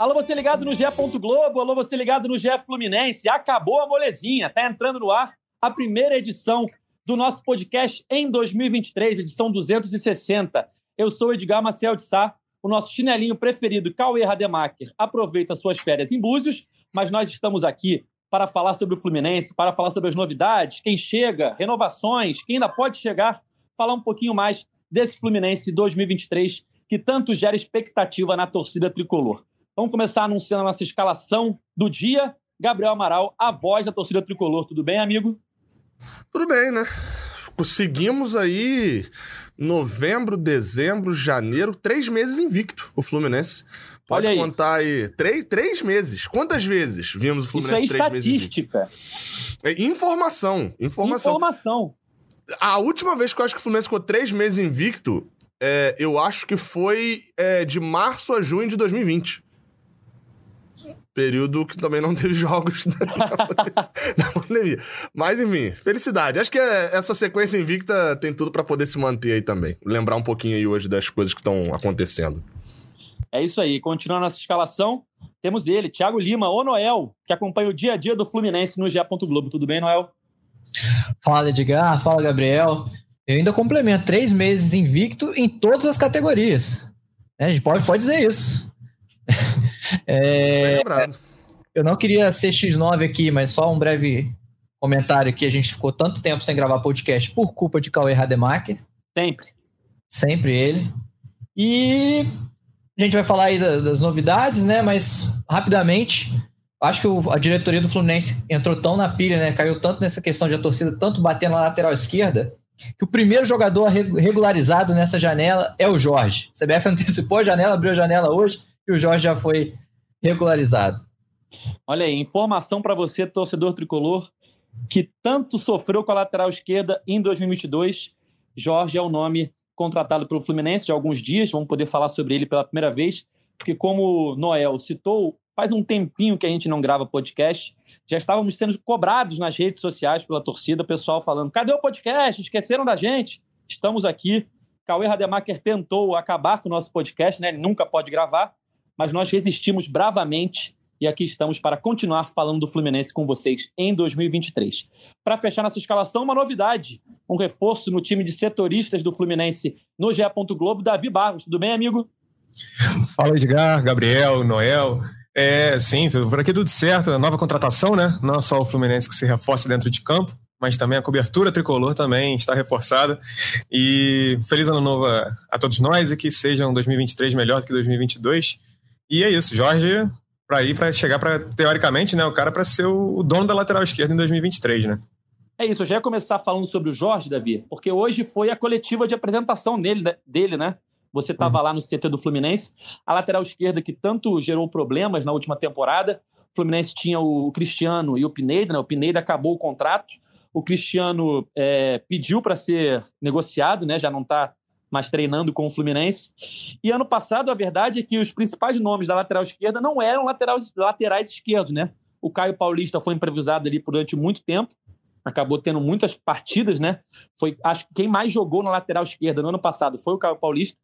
Alô, você ligado no GE. Globo, alô, você ligado no GE Fluminense. Acabou a molezinha, tá entrando no ar a primeira edição do nosso podcast em 2023, edição 260. Eu sou Edgar Maciel de Sá, o nosso chinelinho preferido, Cauê Rademacher, aproveita suas férias em Búzios, mas nós estamos aqui para falar sobre o Fluminense, para falar sobre as novidades, quem chega, renovações, quem ainda pode chegar, falar um pouquinho mais desse Fluminense 2023 que tanto gera expectativa na torcida tricolor. Vamos começar anunciando a nossa escalação do dia. Gabriel Amaral, a voz da torcida tricolor. Tudo bem, amigo? Tudo bem, né? Conseguimos aí novembro, dezembro, janeiro, três meses invicto o Fluminense. Pode aí. contar aí. Três, três meses. Quantas vezes vimos o Fluminense Isso é três meses estatística. É, informação. Informação. Informação. A última vez que eu acho que o Fluminense ficou três meses invicto, é, eu acho que foi é, de março a junho de 2020 período que também não teve jogos na pandemia. Mas, enfim, felicidade. Acho que é, essa sequência invicta tem tudo para poder se manter aí também. Lembrar um pouquinho aí hoje das coisas que estão acontecendo. É isso aí. Continuando nossa escalação, temos ele, Thiago Lima, o Noel, que acompanha o dia a dia do Fluminense no GE. Globo. Tudo bem, Noel? Fala, Edgar. Fala, Gabriel. Eu ainda complemento três meses invicto em todas as categorias. É, a gente pode, pode dizer isso. É, eu não queria ser X9 aqui, mas só um breve comentário que a gente ficou tanto tempo sem gravar podcast por culpa de Cauê Rademacher. Sempre. Sempre ele. E a gente vai falar aí das, das novidades, né? Mas rapidamente, acho que o, a diretoria do Fluminense entrou tão na pilha, né? Caiu tanto nessa questão de a torcida tanto bater na lateral esquerda, que o primeiro jogador regularizado nessa janela é o Jorge. A CBF antecipou a janela, abriu a janela hoje o Jorge já foi regularizado. Olha aí, informação para você, torcedor tricolor, que tanto sofreu com a lateral esquerda em 2022. Jorge é o nome contratado pelo Fluminense de alguns dias, vamos poder falar sobre ele pela primeira vez, porque como Noel citou, faz um tempinho que a gente não grava podcast, já estávamos sendo cobrados nas redes sociais pela torcida, pessoal falando, cadê o podcast? Esqueceram da gente? Estamos aqui. Cauê Rademacher tentou acabar com o nosso podcast, né? Ele nunca pode gravar, mas nós resistimos bravamente e aqui estamos para continuar falando do Fluminense com vocês em 2023. Para fechar nossa escalação, uma novidade: um reforço no time de setoristas do Fluminense no GE. Globo, Davi Barros. Tudo bem, amigo? Fala, Edgar, Gabriel, Noel. É, sim, por aqui tudo certo. Nova contratação, né? Não só o Fluminense que se reforça dentro de campo, mas também a cobertura tricolor também está reforçada. E feliz ano novo a, a todos nós e que seja um 2023 melhor do que 2022. E é isso, Jorge, para ir para chegar para teoricamente, né, o cara para ser o dono da lateral esquerda em 2023, né? É isso, eu já ia começar falando sobre o Jorge, Davi, porque hoje foi a coletiva de apresentação dele, né, dele, né? Você estava uhum. lá no CT do Fluminense, a lateral esquerda que tanto gerou problemas na última temporada. O Fluminense tinha o Cristiano e o Pineda, né? O Pineda acabou o contrato. O Cristiano é, pediu para ser negociado, né? Já não está mas treinando com o Fluminense. E ano passado, a verdade é que os principais nomes da lateral esquerda não eram laterais, laterais esquerdos, né? O Caio Paulista foi improvisado ali durante muito tempo, acabou tendo muitas partidas, né? Foi, acho que quem mais jogou na lateral esquerda no ano passado foi o Caio Paulista.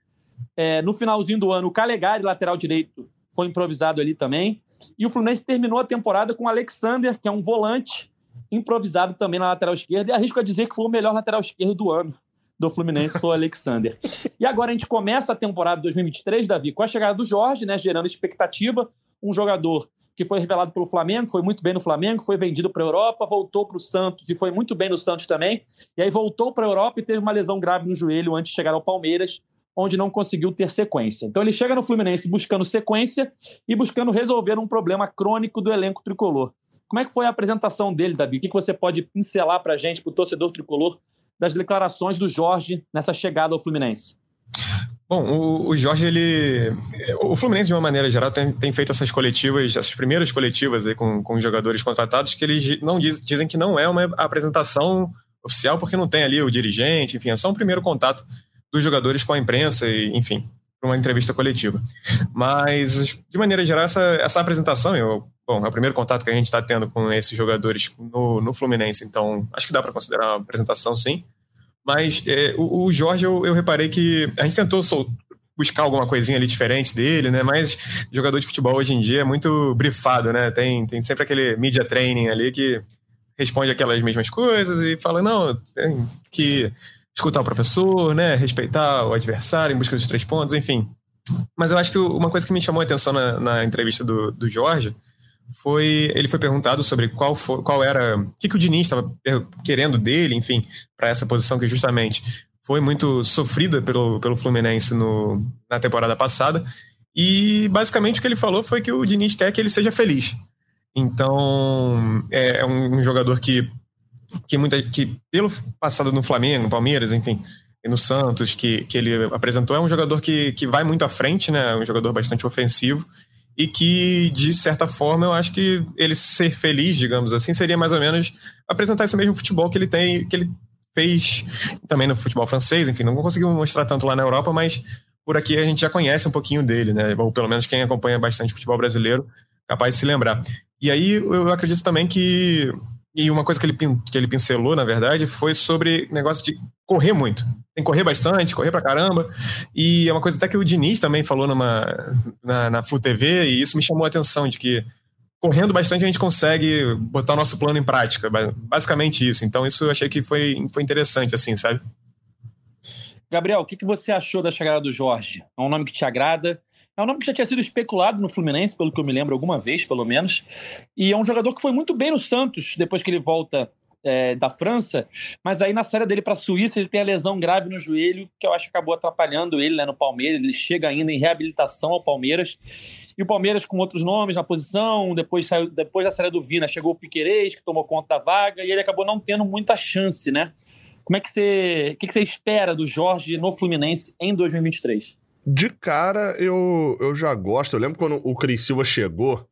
É, no finalzinho do ano, o Calegari, lateral direito, foi improvisado ali também. E o Fluminense terminou a temporada com o Alexander, que é um volante, improvisado também na lateral esquerda. E arrisco a dizer que foi o melhor lateral esquerdo do ano do Fluminense foi o Alexander. E agora a gente começa a temporada 2023, Davi, com a chegada do Jorge, né, gerando expectativa. Um jogador que foi revelado pelo Flamengo, foi muito bem no Flamengo, foi vendido para a Europa, voltou para o Santos e foi muito bem no Santos também. E aí voltou para a Europa e teve uma lesão grave no joelho antes de chegar ao Palmeiras, onde não conseguiu ter sequência. Então ele chega no Fluminense buscando sequência e buscando resolver um problema crônico do elenco tricolor. Como é que foi a apresentação dele, Davi? O que você pode pincelar para a gente, para o torcedor tricolor, das declarações do Jorge nessa chegada ao Fluminense? Bom, o, Jorge, ele. O Fluminense, de uma maneira geral, tem, tem feito essas coletivas, essas primeiras coletivas aí com, com jogadores contratados, que eles não diz, dizem que não é uma apresentação oficial, porque não tem ali o dirigente, enfim, é só um primeiro contato dos jogadores com a imprensa, e, enfim, uma entrevista coletiva. Mas, de maneira geral, essa, essa apresentação, eu Bom, é o primeiro contato que a gente está tendo com esses jogadores no, no Fluminense, então acho que dá para considerar uma apresentação, sim. Mas é, o, o, Jorge, eu, eu, reparei que a gente tentou sol, buscar alguma coisinha ali diferente dele, né? Mas jogador de futebol hoje em dia é muito brifado, né? Tem, tem sempre aquele media training ali que responde aquelas mesmas coisas e fala, não, tem que escutar o professor, né? Respeitar o adversário em busca dos três pontos, enfim. Mas eu acho que uma coisa que me chamou a atenção na, na entrevista do, do Jorge foi ele foi perguntado sobre qual foi, qual era o que, que o Diniz estava querendo dele, enfim, para essa posição que justamente foi muito sofrida pelo, pelo Fluminense no, na temporada passada. E basicamente o que ele falou foi que o Diniz quer que ele seja feliz. Então é, é um, um jogador que que muita que pelo passado no Flamengo, no Palmeiras, enfim, e no Santos que, que ele apresentou é um jogador que, que vai muito à frente, né? Um jogador bastante ofensivo e que, de certa forma, eu acho que ele ser feliz, digamos assim, seria mais ou menos apresentar esse mesmo futebol que ele tem, que ele fez também no futebol francês, enfim, não conseguiu mostrar tanto lá na Europa, mas por aqui a gente já conhece um pouquinho dele, né? Ou pelo menos quem acompanha bastante futebol brasileiro, capaz de se lembrar. E aí eu acredito também que e uma coisa que ele, que ele pincelou, na verdade, foi sobre negócio de correr muito. Tem que correr bastante, correr pra caramba. E é uma coisa até que o Diniz também falou numa, na, na Full TV, e isso me chamou a atenção, de que correndo bastante a gente consegue botar o nosso plano em prática. Basicamente isso. Então isso eu achei que foi, foi interessante, assim, sabe? Gabriel, o que, que você achou da chegada do Jorge? É um nome que te agrada? É um nome que já tinha sido especulado no Fluminense, pelo que eu me lembro, alguma vez, pelo menos. E é um jogador que foi muito bem no Santos, depois que ele volta é, da França. Mas aí na série dele para a Suíça, ele tem a lesão grave no joelho, que eu acho que acabou atrapalhando ele né, no Palmeiras. Ele chega ainda em reabilitação ao Palmeiras. E o Palmeiras com outros nomes na posição. Depois, saiu, depois da série do Vina, chegou o Piquerez, que tomou conta da vaga. E ele acabou não tendo muita chance, né? Como é que você, o que, que você espera do Jorge no Fluminense em 2023? De cara, eu, eu já gosto. Eu lembro quando o Cris Silva chegou,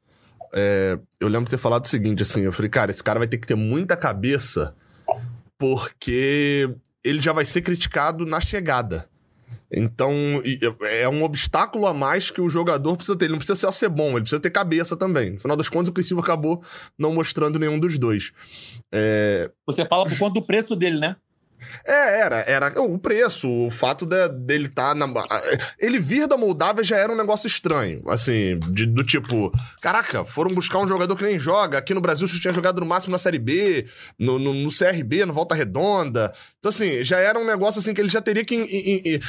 é, eu lembro de ter falado o seguinte, assim, eu falei, cara, esse cara vai ter que ter muita cabeça, porque ele já vai ser criticado na chegada. Então, é um obstáculo a mais que o jogador precisa ter. Ele não precisa ser bom, ele precisa ter cabeça também. No final das contas, o Cris Silva acabou não mostrando nenhum dos dois. É... Você fala por conta do preço dele, né? É, era. Era o preço, o fato de, dele estar tá na. Ele vir da Moldávia já era um negócio estranho. Assim, de, do tipo, caraca, foram buscar um jogador que nem joga. Aqui no Brasil você tinha jogado no máximo na Série B, no, no, no CRB, no Volta Redonda. Então, assim, já era um negócio assim que ele já teria que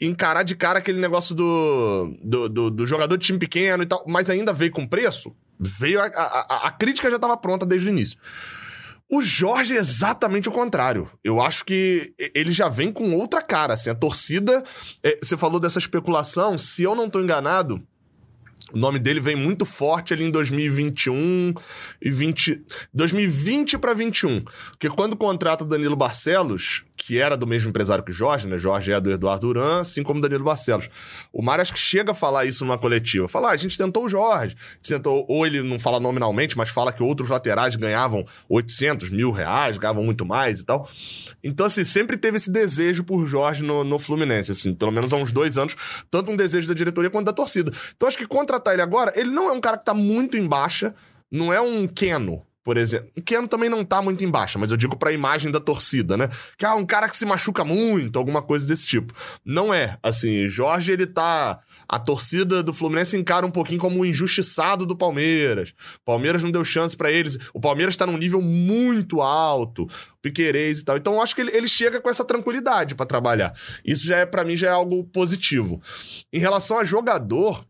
encarar de cara aquele negócio do, do, do, do jogador de time pequeno e tal, mas ainda veio com preço. Veio. A, a, a crítica já estava pronta desde o início. O Jorge é exatamente o contrário. Eu acho que ele já vem com outra cara. Assim, a torcida. É, você falou dessa especulação, se eu não tô enganado. O nome dele vem muito forte ali em 2021 e 20, 2020 para 21. Porque quando contrata Danilo Barcelos, que era do mesmo empresário que Jorge, né? Jorge é do Eduardo Duran, assim como Danilo Barcelos. O Mário acho que chega a falar isso numa coletiva. Fala, ah, a gente tentou o Jorge. Tentou, ou ele não fala nominalmente, mas fala que outros laterais ganhavam 800 mil reais, ganhavam muito mais e tal. Então, assim, sempre teve esse desejo por Jorge no, no Fluminense, assim, pelo menos há uns dois anos, tanto um desejo da diretoria quanto da torcida. Então, acho que contratar ele agora, ele não é um cara que tá muito em baixa, não é um Keno, por exemplo. Keno também não tá muito embaixo, mas eu digo pra imagem da torcida, né? Que é ah, um cara que se machuca muito, alguma coisa desse tipo. Não é. Assim, Jorge, ele tá. A torcida do Fluminense encara um pouquinho como o injustiçado do Palmeiras. O Palmeiras não deu chance para eles. O Palmeiras tá num nível muito alto. Piquerez e tal. Então eu acho que ele, ele chega com essa tranquilidade para trabalhar. Isso já é, para mim, já é algo positivo. Em relação a jogador,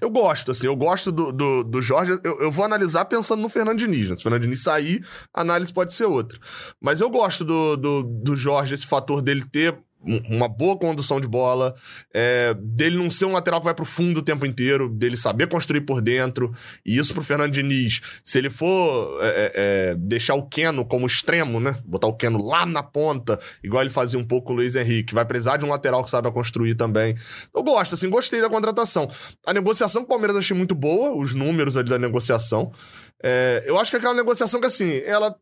eu gosto, assim, eu gosto do, do, do Jorge. Eu, eu, vou analisar pensando no Fernando Diniz. Né? Se o Fernando Diniz sair, a análise pode ser outra. Mas eu gosto do, do, do Jorge, esse fator dele ter uma boa condução de bola, é, dele não ser um lateral que vai pro fundo o tempo inteiro, dele saber construir por dentro. E isso pro Fernando Diniz, se ele for é, é, é, deixar o Keno como extremo, né? Botar o Keno lá na ponta, igual ele fazia um pouco o Luiz Henrique, vai precisar de um lateral que saiba construir também. Eu gosto, assim, gostei da contratação. A negociação com o Palmeiras achei muito boa, os números ali da negociação. É, eu acho que é aquela negociação que, assim, ela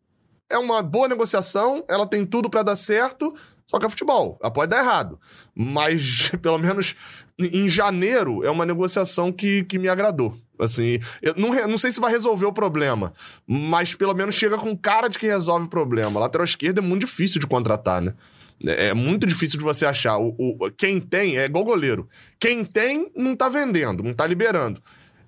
é uma boa negociação, ela tem tudo para dar certo, só que é futebol, pode dar errado. Mas, pelo menos em janeiro, é uma negociação que, que me agradou. Assim, eu não, não sei se vai resolver o problema, mas pelo menos chega com cara de que resolve o problema. Lateral esquerda é muito difícil de contratar, né? É, é muito difícil de você achar. O, o, quem tem é igual goleiro. Quem tem, não tá vendendo, não tá liberando.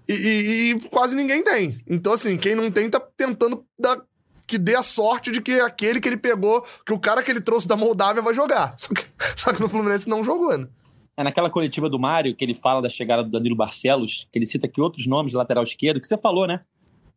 E, e, e, quase ninguém tem. Então, assim, quem não tem tá tentando dar, que dê a sorte de que aquele que ele pegou, que o cara que ele trouxe da Moldávia vai jogar. Só que, só que no Fluminense não jogou, né? É naquela coletiva do Mário que ele fala da chegada do Danilo Barcelos, que ele cita aqui outros nomes de lateral esquerdo, que você falou, né?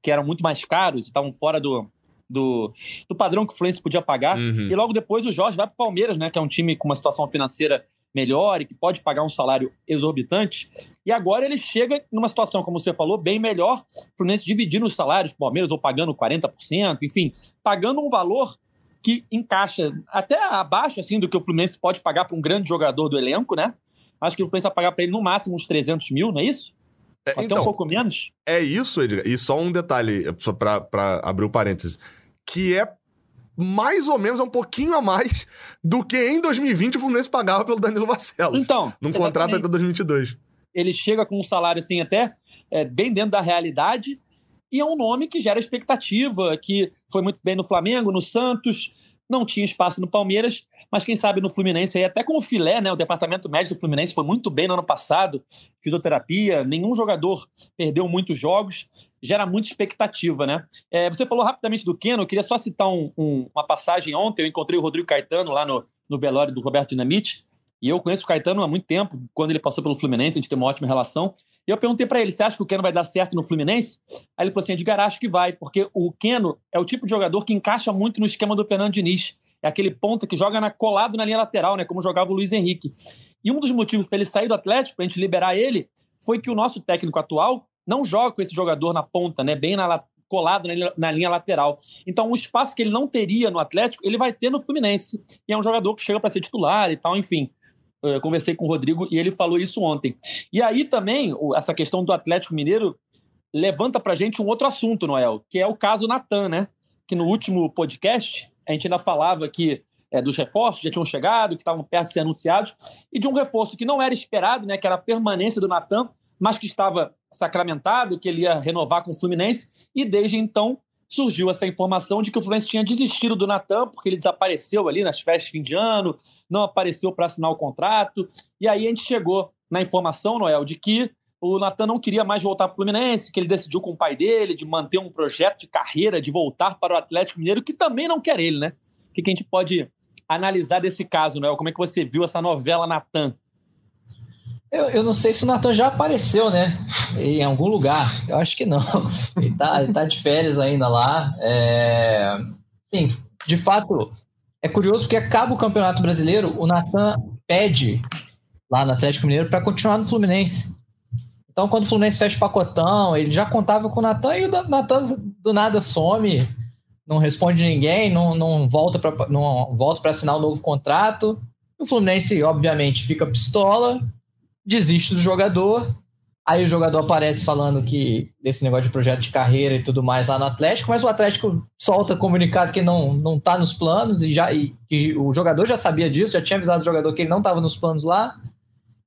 Que eram muito mais caros e estavam fora do, do, do padrão que o Fluminense podia pagar. Uhum. E logo depois o Jorge vai para o Palmeiras, né? Que é um time com uma situação financeira melhor e que pode pagar um salário exorbitante. E agora ele chega numa situação, como você falou, bem melhor, o Fluminense dividindo os salários, o Palmeiras ou pagando 40%, enfim, pagando um valor que encaixa até abaixo assim do que o Fluminense pode pagar para um grande jogador do elenco, né? Acho que o Fluminense vai pagar para ele no máximo uns 300 mil, não é isso? É, Até então, um pouco menos? É isso, Edgar. E só um detalhe, para abrir o parênteses, que é mais ou menos, é um pouquinho a mais do que em 2020 o Fluminense pagava pelo Danilo Barcelos. Então. Num contrato até 2022. Ele chega com um salário, assim, até é, bem dentro da realidade, e é um nome que gera expectativa, que foi muito bem no Flamengo, no Santos, não tinha espaço no Palmeiras, mas quem sabe no Fluminense aí, até com o filé, né? O departamento médico do Fluminense foi muito bem no ano passado, fisioterapia, nenhum jogador perdeu muitos jogos, gera muita expectativa, né? É, você falou rapidamente do Keno, eu queria só citar um, um, uma passagem ontem, eu encontrei o Rodrigo Caetano lá no, no velório do Roberto Dinamite, e eu conheço o Caetano há muito tempo, quando ele passou pelo Fluminense, a gente tem uma ótima relação. E eu perguntei para ele: você acha que o Keno vai dar certo no Fluminense? Aí ele falou assim: Edgar, acho que vai, porque o Keno é o tipo de jogador que encaixa muito no esquema do Fernando Diniz é aquele ponta que joga na, colado na linha lateral, né? Como jogava o Luiz Henrique. E um dos motivos para ele sair do Atlético, para a gente liberar ele, foi que o nosso técnico atual não joga com esse jogador na ponta, né? Bem na, colado na, na, linha lateral. Então, o espaço que ele não teria no Atlético, ele vai ter no Fluminense. E é um jogador que chega para ser titular e tal, enfim. Eu conversei com o Rodrigo e ele falou isso ontem. E aí também, essa questão do Atlético Mineiro levanta para gente um outro assunto, Noel, que é o caso Natan, né? Que no último podcast a gente ainda falava que é, dos reforços já tinham chegado, que estavam perto de ser anunciados, e de um reforço que não era esperado, né, que era a permanência do Natan, mas que estava sacramentado, que ele ia renovar com o Fluminense, e desde então surgiu essa informação de que o Fluminense tinha desistido do Natan, porque ele desapareceu ali nas festas de fim de ano, não apareceu para assinar o contrato, e aí a gente chegou na informação, Noel, de que o Natan não queria mais voltar para o Fluminense, que ele decidiu com o pai dele de manter um projeto de carreira, de voltar para o Atlético Mineiro, que também não quer ele, né? O que, a gente pode analisar desse caso, Noel? Como é que você viu essa novela Natan? Eu, eu não sei se o Natan já apareceu, né? Em algum lugar. Eu acho que não. Ele tá, ele tá de férias ainda lá. É... Sim, de fato, é curioso porque acaba o Campeonato Brasileiro, o Natan pede lá no Atlético Mineiro para continuar no Fluminense. Então, quando o Fluminense fecha o pacotão, ele já contava com o Natan e o Natan do nada some, não responde ninguém, não, não volta para assinar um novo contrato. O Fluminense, obviamente, fica pistola, desiste do jogador. Aí o jogador aparece falando que desse negócio de projeto de carreira e tudo mais lá no Atlético, mas o Atlético solta comunicado que não não tá nos planos e já e, e o jogador já sabia disso, já tinha avisado o jogador que ele não estava nos planos lá.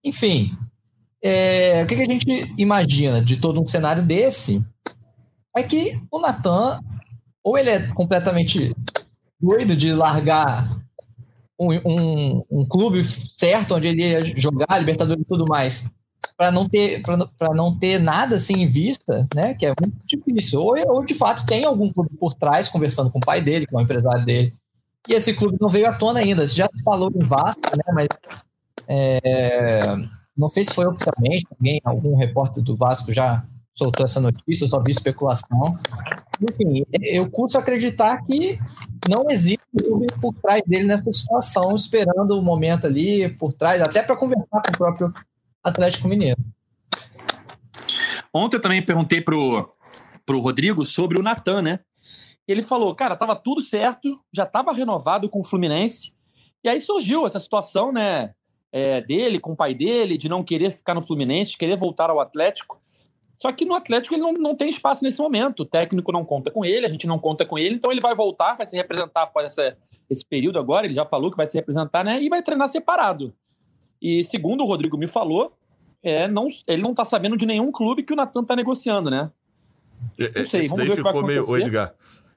Enfim, é, o que, que, a gente imagina de todo um cenário desse é que o Natan, ou ele é completamente doido de largar um, um, um clube certo onde ele ia jogar, Libertadores e tudo mais, para não ter para não ter nada assim em vista, né? Que é muito difícil. Ou, ou de fato tem algum clube por trás conversando com o pai dele, que é o empresário dele. E esse clube não veio à tona ainda. Já se falou em Vasco, né? Mas é, não sei se foi oficialmente, alguém, algum repórter do Vasco já soltou essa notícia, eu só vi especulação. Enfim, eu curto acreditar que não existe clube por trás dele nessa situação, esperando o momento ali por trás, até para conversar com o próprio Atlético Mineiro. Ontem eu também perguntei pro, pro Rodrigo sobre o Natan, né? Ele falou, cara, tava tudo certo, já tava renovado com o Fluminense, e aí surgiu essa situação, né? É, dele, com o pai dele, de não querer ficar no Fluminense, de querer voltar ao Atlético. Só que no Atlético ele não, não tem espaço nesse momento. O técnico não conta com ele, a gente não conta com ele, então ele vai voltar, vai se representar após essa, esse período agora. Ele já falou que vai se representar, né? E vai treinar separado. E segundo o Rodrigo me falou, é, não, ele não tá sabendo de nenhum clube que o Natan tá negociando, né? Não sei, Esse vamos ver o que vai acontecer. Meio, Edgar,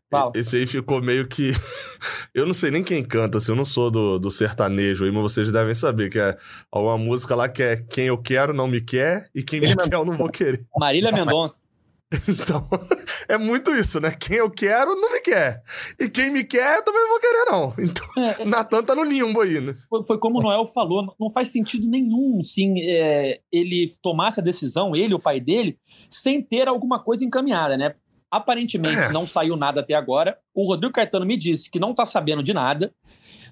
Fala. Esse aí ficou meio que. eu não sei nem quem canta, assim, eu não sou do, do sertanejo aí, mas vocês devem saber que é uma música lá que é Quem eu quero não me quer e quem me quer eu não vou querer. Marília Mendonça. Então, é muito isso, né? Quem eu quero não me quer. E quem me quer, eu também não vou querer, não. Então, é. Natan tá no limbo aí, né? Foi, foi, como o Noel falou, não faz sentido nenhum, sim, é, ele tomar essa decisão, ele, o pai dele, sem ter alguma coisa encaminhada, né? Aparentemente é. não saiu nada até agora. O Rodrigo Caetano me disse que não está sabendo de nada,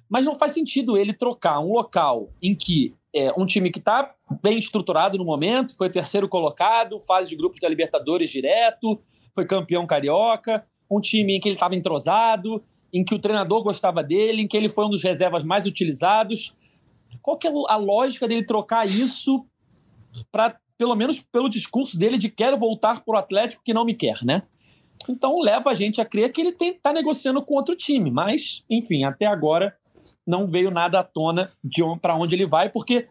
mas não faz sentido ele trocar um local em que é, um time que está bem estruturado no momento, foi terceiro colocado, fase de grupos da Libertadores direto, foi campeão carioca, um time em que ele estava entrosado, em que o treinador gostava dele, em que ele foi um dos reservas mais utilizados. Qual que é a lógica dele trocar isso para, pelo menos pelo discurso dele de quero voltar para o Atlético que não me quer, né? Então leva a gente a crer que ele está negociando com outro time. Mas, enfim, até agora não veio nada à tona de para onde ele vai, porque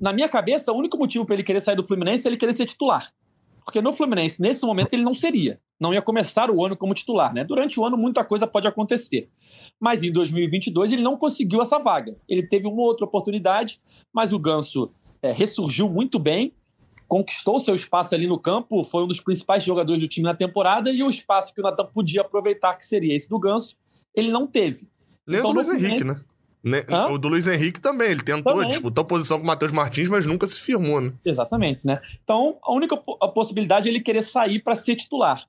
na minha cabeça, o único motivo para ele querer sair do Fluminense é ele querer ser titular. Porque no Fluminense, nesse momento, ele não seria. Não ia começar o ano como titular, né? Durante o ano, muita coisa pode acontecer. Mas em 2022, ele não conseguiu essa vaga. Ele teve uma outra oportunidade, mas o Ganso é, ressurgiu muito bem conquistou seu espaço ali no campo, foi um dos principais jogadores do time na temporada e o espaço que o Natan podia aproveitar, que seria esse do Ganso, ele não teve. Nem então, o do Luiz Henrique, né? né? O do Luiz Henrique também, ele tentou também. disputar a posição com o Matheus Martins, mas nunca se firmou, né? Exatamente, né? Então, a única a possibilidade é ele querer sair para ser titular.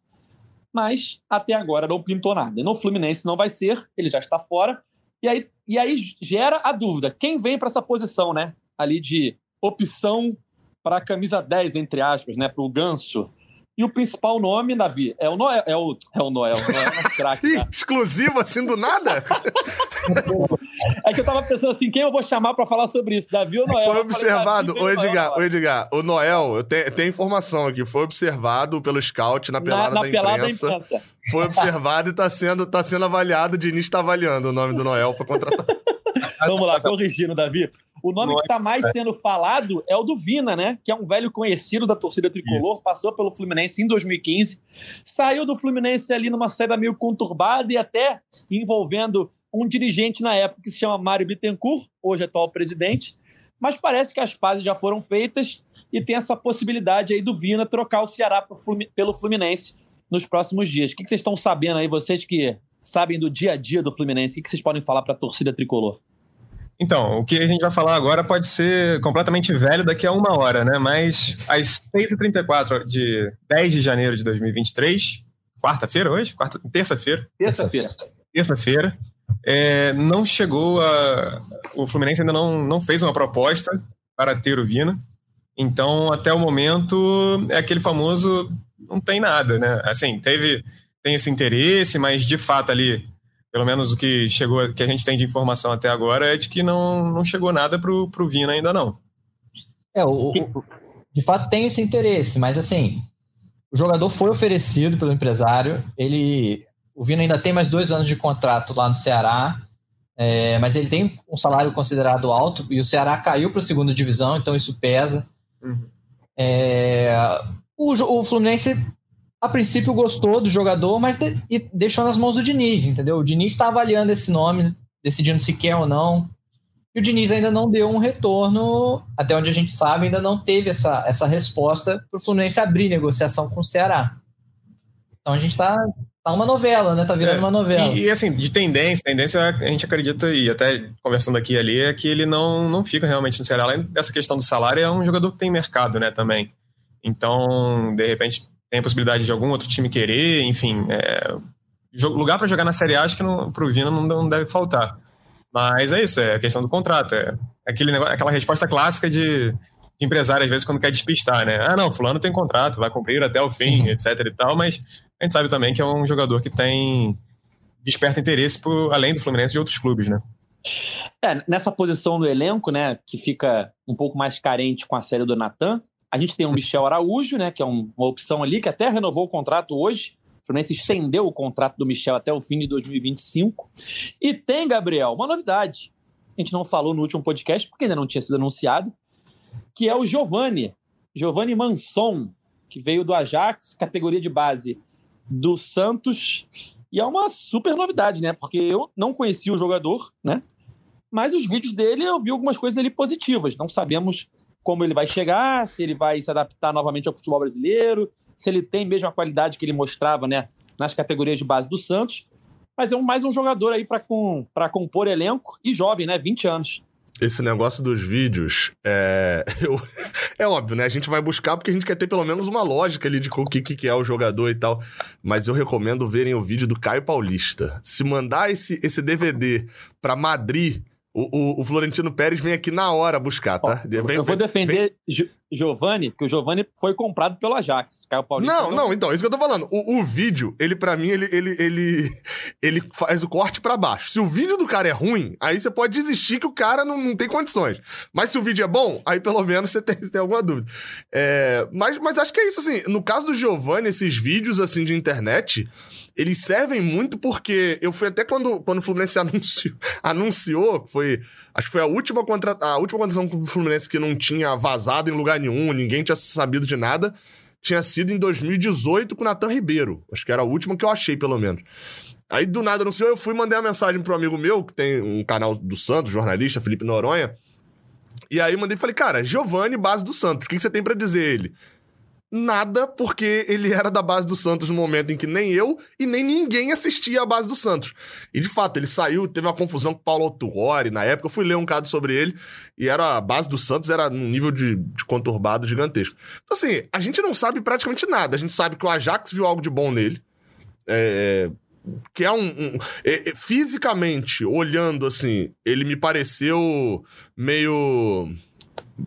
Mas até agora não pintou nada. No Fluminense não vai ser, ele já está fora. E aí, e aí gera a dúvida: quem vem para essa posição, né? Ali de opção para a camisa 10, entre aspas, né, para o Ganso. E o principal nome, Davi, é o Noel. É o, é o Noel. O Noel é craque, né? Exclusivo assim do nada? é que eu tava pensando assim, quem eu vou chamar para falar sobre isso? Davi ou Noel? Foi observado, o Edgar, o Edgar, o Noel, tem, tem informação aqui, foi observado pelo scout na pelada, na, na da, pelada imprensa, da, imprensa, Foi observado e está sendo, tá sendo avaliado, o Diniz está avaliando o nome do Noel para contratar. Vamos lá, corrigindo, Davi. O nome que está mais é. sendo falado é o do Vina, né? Que é um velho conhecido da torcida tricolor, Isso. passou pelo Fluminense em 2015, saiu do Fluminense ali numa saída meio conturbada e até envolvendo um dirigente na época que se chama Mário Bittencourt, hoje atual presidente. Mas parece que as pazes já foram feitas e tem essa possibilidade aí do Vina trocar o Ceará pelo Fluminense nos próximos dias. O que vocês estão sabendo aí, vocês que sabem do dia a dia do Fluminense? O que vocês podem falar para a torcida tricolor? Então, o que a gente vai falar agora pode ser completamente velho daqui a uma hora, né? Mas às 6h34 de 10 de janeiro de 2023, quarta-feira hoje? Quarta, terça-feira. Terça-feira. Terça-feira. É, não chegou a. O Fluminense ainda não, não fez uma proposta para ter o Vina. Então, até o momento, é aquele famoso. Não tem nada, né? Assim, teve. Tem esse interesse, mas de fato ali pelo menos o que chegou, que a gente tem de informação até agora é de que não, não chegou nada pro, pro Vina ainda não. É, o, o, de fato tem esse interesse, mas assim, o jogador foi oferecido pelo empresário, ele, o Vina ainda tem mais dois anos de contrato lá no Ceará, é, mas ele tem um salário considerado alto e o Ceará caiu para a segunda divisão, então isso pesa. Uhum. É, o, o Fluminense a princípio gostou do jogador, mas de, e deixou nas mãos do Diniz, entendeu? O Diniz está avaliando esse nome, decidindo se quer ou não. E o Diniz ainda não deu um retorno, até onde a gente sabe, ainda não teve essa, essa resposta para o Fluminense abrir negociação com o Ceará. Então a gente está tá uma novela, né? Tá virando é, uma novela. E, e, assim, de tendência, tendência a gente acredita, e até conversando aqui e ali, é que ele não, não fica realmente no Ceará. Além dessa questão do salário, é um jogador que tem mercado, né, também. Então, de repente, tem a possibilidade de algum outro time querer, enfim. É, lugar para jogar na Série A, acho que para o Vina não, não deve faltar. Mas é isso, é a questão do contrato. É aquele negócio, aquela resposta clássica de, de, empresário, às vezes, quando quer despistar, né? Ah, não, fulano tem contrato, vai cumprir até o fim, etc e tal, mas a gente sabe também que é um jogador que tem desperta interesse por, além do Fluminense de outros clubes, né? É, nessa posição do elenco, né, que fica um pouco mais carente com a série do Natan, a gente tem o Michel Araújo, né, que é um, uma opção ali, que até renovou o contrato hoje. O Fluminense estendeu o contrato do Michel até o fim de 2025. E tem, Gabriel, uma novidade. A gente não falou no último podcast, porque ainda não tinha sido anunciado, que é o Giovanni. Giovanni Manson, que veio do Ajax, categoria de base do Santos. E é uma super novidade, né? Porque eu não conhecia o jogador, né? Mas os vídeos dele eu vi algumas coisas ali positivas. Não sabemos como ele vai chegar, se ele vai se adaptar novamente ao futebol brasileiro, se ele tem mesmo a qualidade que ele mostrava, né? Nas categorias de base do Santos. Mas é um, mais um jogador aí para com, compor elenco e jovem, né? 20 anos esse negócio dos vídeos é. Eu, é óbvio, né? A gente vai buscar porque a gente quer ter pelo menos uma lógica ali de o que, que é o jogador e tal. Mas eu recomendo verem o vídeo do Caio Paulista. Se mandar esse, esse DVD pra Madrid o, o, o, Florentino Pérez vem aqui na hora buscar, tá? Vem, eu vou defender vem... Giovani, porque o Giovani foi comprado pelo Ajax. Caio Paulista não, não, então, isso que eu tô falando. O, o vídeo, ele para mim, ele, ele, ele, ele faz o corte para baixo. Se o vídeo do cara é ruim, aí você pode desistir que o cara não, não tem condições. Mas se o vídeo é bom, aí pelo menos você tem, tem alguma dúvida. É, mas, mas acho que é isso, assim. No caso do Giovani, esses vídeos, assim, de internet eles servem muito porque eu fui até quando, quando o Fluminense anunciou, anunciou, foi, acho que foi a última contra, a última condição do Fluminense que não tinha vazado em lugar nenhum, ninguém tinha sabido de nada, tinha sido em 2018 com o Natan Ribeiro. Acho que era a última que eu achei, pelo menos. Aí do nada anunciou, eu fui mandei uma mensagem pro amigo meu, que tem um canal do Santos, jornalista, Felipe Noronha. E aí mandei falei, cara, Giovanni, base do Santos, o que, que você tem para dizer ele? Nada, porque ele era da base do Santos no momento em que nem eu e nem ninguém assistia à base do Santos. E de fato, ele saiu, teve uma confusão com o Paulo Autuori na época. Eu fui ler um caso sobre ele e era a base do Santos era num nível de, de conturbado gigantesco. Então, assim, a gente não sabe praticamente nada. A gente sabe que o Ajax viu algo de bom nele. É, que é um, um é, é, fisicamente olhando assim, ele me pareceu meio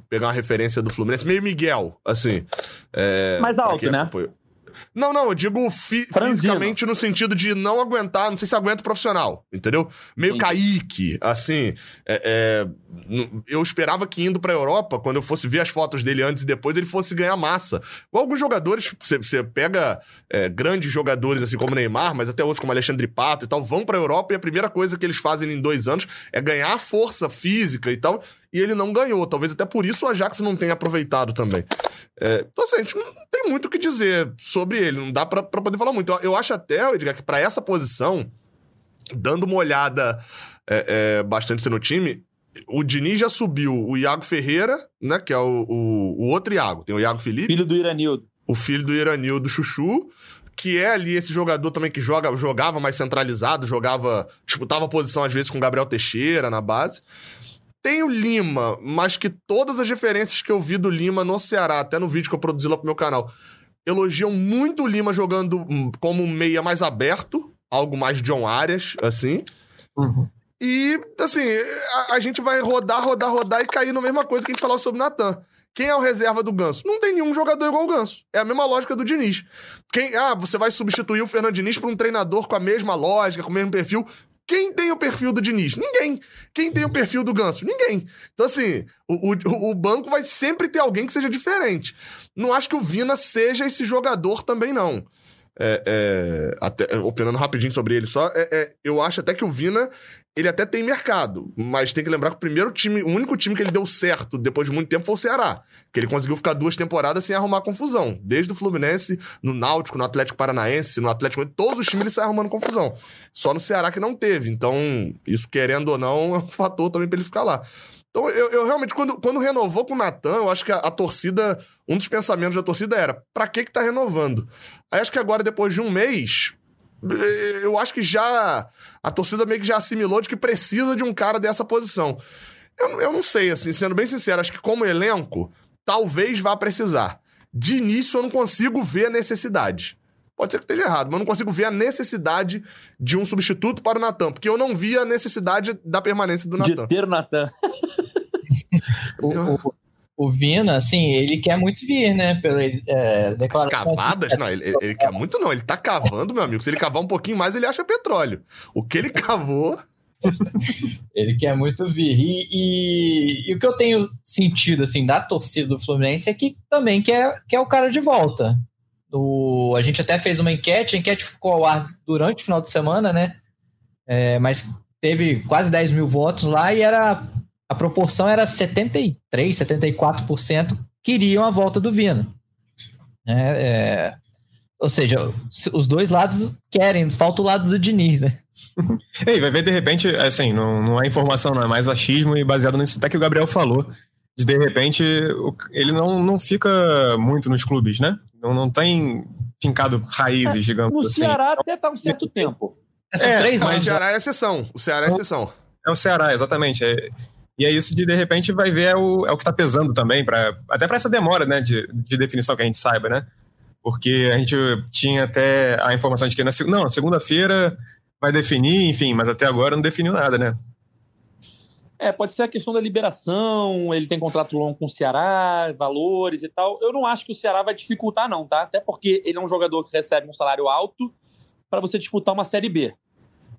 pegar uma referência do Fluminense, meio Miguel, assim. É, Mais alto, né? Não, não, eu digo fi fisicamente no sentido de não aguentar, não sei se aguenta o profissional, entendeu? Meio Sim. Kaique, assim. É, é, eu esperava que indo pra Europa, quando eu fosse ver as fotos dele antes e depois, ele fosse ganhar massa. Ou alguns jogadores, você, você pega é, grandes jogadores, assim como Neymar, mas até outros como Alexandre Pato e tal, vão pra Europa e a primeira coisa que eles fazem em dois anos é ganhar força física e tal e ele não ganhou. Talvez até por isso o Ajax não tenha aproveitado também. É, então, assim, a gente não tem muito o que dizer sobre ele, não dá para poder falar muito. Eu, eu acho até, Edgar, que para essa posição, dando uma olhada é, é, bastante no time, o Diniz já subiu o Iago Ferreira, né, que é o, o, o outro Iago. Tem o Iago Felipe. Filho do Iranildo. O filho do Iranildo Chuchu que é ali esse jogador também que joga, jogava mais centralizado, jogava, disputava posição às vezes com o Gabriel Teixeira na base. Tem o Lima, mas que todas as referências que eu vi do Lima no Ceará, até no vídeo que eu produzi lá pro meu canal, elogiam muito o Lima jogando hum, como um meia mais aberto, algo mais John Arias, assim. Uhum. E, assim, a, a, gente vai rodar, rodar, rodar e cair na mesma coisa que a gente falou sobre o Natan. Quem é o reserva do Ganso? Não tem nenhum jogador igual o Ganso. É a mesma lógica do Diniz. Quem, ah, você vai substituir o Fernando Diniz por um treinador com a mesma lógica, com o mesmo perfil. Quem tem o perfil do Diniz? Ninguém. Quem tem o perfil do Ganso? Ninguém. Então, assim, o, o, o, banco vai sempre ter alguém que seja diferente. Não acho que o Vina seja esse jogador também, não é, é, até, opinando rapidinho sobre ele só, é, é, eu acho até que o Vina, ele até tem mercado, mas tem que lembrar que o primeiro time, o único time que ele deu certo depois de muito tempo foi o Ceará, que ele conseguiu ficar duas temporadas sem arrumar confusão, desde o Fluminense, no Náutico, no Atlético Paranaense, no Atlético, todos os times ele sai arrumando confusão. Só no Ceará que não teve, então isso querendo ou não é um fator também para ele ficar lá. Então, eu, eu, realmente, quando, quando renovou com o Natan, eu acho que a, a, torcida, um dos pensamentos da torcida era: pra que que tá renovando? Aí acho que agora, depois de um mês, eu acho que já. A torcida meio que já assimilou de que precisa de um cara dessa posição. Eu, eu não sei, assim, sendo bem sincero, acho que como elenco, talvez vá precisar. De início, eu não consigo ver a necessidade. Pode ser que esteja errado, mas eu não consigo ver a necessidade de um substituto para o Natan, porque eu não vi a necessidade da permanência do Natan. De ter o Natan. o, o, o, Vina, assim, ele quer muito vir, né? Pela é, declaração. Cavadas? Não, ele, ele quer muito, não. Ele tá cavando, meu amigo. Se ele cavar um pouquinho mais, ele acha petróleo. O que ele cavou. ele quer muito vir. E, e, e, o que eu tenho sentido, assim, da torcida do Fluminense é que também quer, quer o cara de volta. O, a gente até fez uma enquete, a enquete ficou ao ar durante o final de semana, né? É, mas teve quase 10 mil votos lá e era a proporção era 73%, 74% queriam a volta do Vina. É, é, Ou seja, os dois lados querem, falta o lado do Diniz, né? Ei, vai ver de repente, assim, não, não é informação, não é mais achismo e baseado nisso até que o Gabriel falou. De, de repente, ele não, não fica muito nos clubes, né? Não, não tem fincado raízes, é, digamos no assim. No Ceará até tá um certo tempo. É, é três mas o Ceará é exceção. O Ceará é exceção. É o Ceará, exatamente. É, e é isso de, de repente, vai ver é o, é o que está pesando também, pra, até para essa demora né, de, de definição que a gente saiba, né? Porque a gente tinha até a informação de que na, não, segunda-feira vai definir, enfim, mas até agora não definiu nada, né? É, pode ser a questão da liberação, ele tem contrato longo com o Ceará, valores e tal. Eu não acho que o Ceará vai dificultar, não, tá? Até porque ele é um jogador que recebe um salário alto para você disputar uma Série B.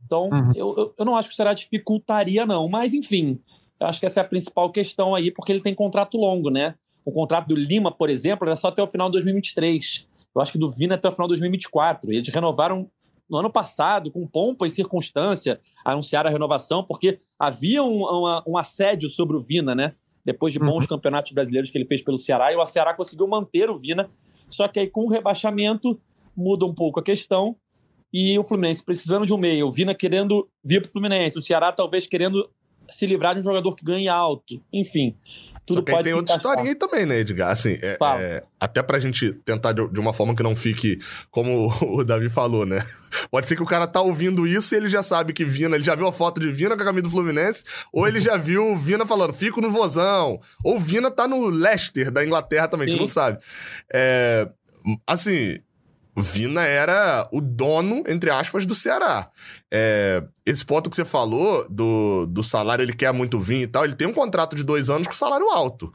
Então, uhum. eu, eu, eu, não acho que o Ceará dificultaria, não. Mas, enfim, eu acho que essa é a principal questão aí, porque ele tem contrato longo, né? O contrato do Lima, por exemplo, era só até o final de 2023. Eu acho que do Vina até o final de 2024. Eles renovaram no ano passado, com pompa e circunstância, anunciaram a renovação, porque havia um, um, um assédio sobre o Vina, né? Depois de bons uhum. campeonatos brasileiros que ele fez pelo Ceará, e o Ceará conseguiu manter o Vina. Só que aí, com o rebaixamento, muda um pouco a questão. E o Fluminense precisando de um meio, o Vina querendo vir para o Fluminense, o Ceará talvez querendo se livrar de um jogador que ganhe alto. Enfim, tudo Só que pode tem outra historinha aí também, né, Edgar? Assim, é, é, até pra gente tentar de, de, uma forma que não fique como o Davi falou, né? Pode ser que o cara tá ouvindo isso e ele já sabe que Vina, ele já viu a foto de Vina com a camisa do Fluminense, ou ele já viu Vina falando, fico no Vozão, ou Vina tá no Leicester da Inglaterra também, Sim. a gente não sabe. É, assim, Vina era o dono, entre aspas, do Ceará. É, esse ponto que você falou do, do salário, ele quer muito vir e tal, ele tem um contrato de dois anos com salário alto.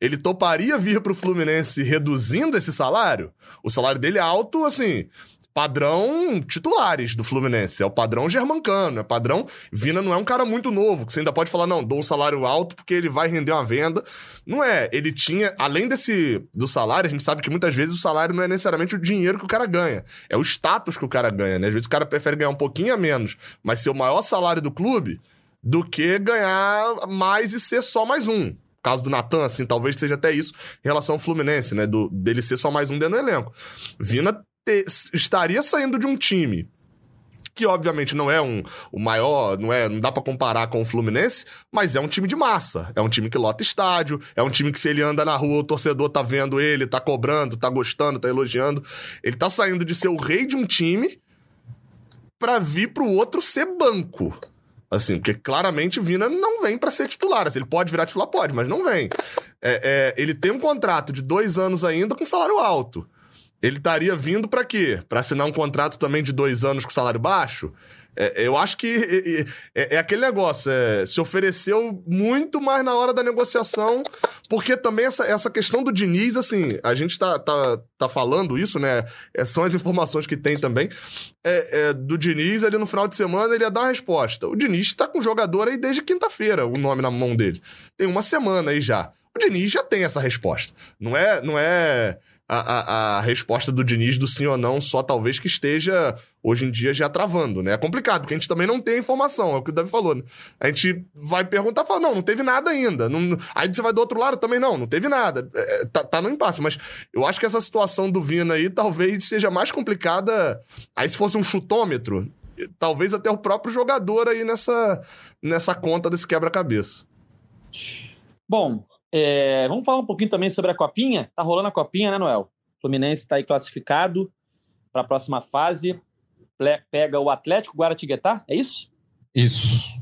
Ele toparia vir para o Fluminense reduzindo esse salário? O salário dele é alto, assim, padrão titulares do Fluminense. É o padrão germancano, é padrão. Vina não é um cara muito novo, que você ainda pode falar, não, dou um salário alto porque ele vai render uma venda. Não é. Ele tinha, além desse do salário, a gente sabe que muitas vezes o salário não é necessariamente o dinheiro que o cara ganha, é o status que o cara ganha, né? Às vezes o cara prefere ganhar um pouquinho a menos, mas ser o maior salário do clube do que ganhar mais e ser só mais um caso do Natan, assim, talvez seja até isso em relação ao Fluminense, né? Do, dele ser só mais um dentro do elenco. Vina ter, estaria saindo de um time que obviamente não é um, o maior, não é, não dá para comparar com o Fluminense, mas é um time de massa, é um time que lota estádio, é um time que se ele anda na rua, o torcedor tá vendo ele, tá cobrando, tá gostando, tá elogiando. Ele tá saindo de ser o rei de um time para vir pro outro ser banco. Assim, porque claramente Vina não vem para ser titular. Assim, ele pode virar titular, pode, mas não vem. É, é, ele tem um contrato de dois anos ainda com salário alto ele estaria vindo para quê? Para assinar um contrato também de dois anos com salário baixo? É, eu acho que é, é, aquele negócio, é, se ofereceu muito mais na hora da negociação, porque também essa, essa questão do Diniz, assim, a gente tá, tá, tá falando isso, né? É, são as informações que tem também. É, é, do Diniz, ali no final de semana, ele ia dar uma resposta. O Diniz tá com o jogador aí desde quinta-feira, o nome na mão dele. Tem uma semana aí já. O Diniz já tem essa resposta. Não é. Não é a, a, a, resposta do Diniz do sim ou não, só talvez que esteja hoje em dia já travando, né? É complicado, porque a gente também não tem informação, é o que o Davi falou, né? A gente vai perguntar, fala, não, não teve nada ainda. Não... Aí você vai do outro lado, também não, não teve nada. É, é, tá, tá no impasse, mas eu acho que essa situação do Vina aí talvez seja mais complicada. Aí se fosse um chutômetro, talvez até o próprio jogador aí nessa, nessa conta desse quebra-cabeça. Bom, é, vamos falar um pouquinho também sobre a Copinha? Tá rolando a Copinha, né, Noel? O Fluminense está aí classificado para a próxima fase. Pega o Atlético Guaratinguetá, é isso? Isso.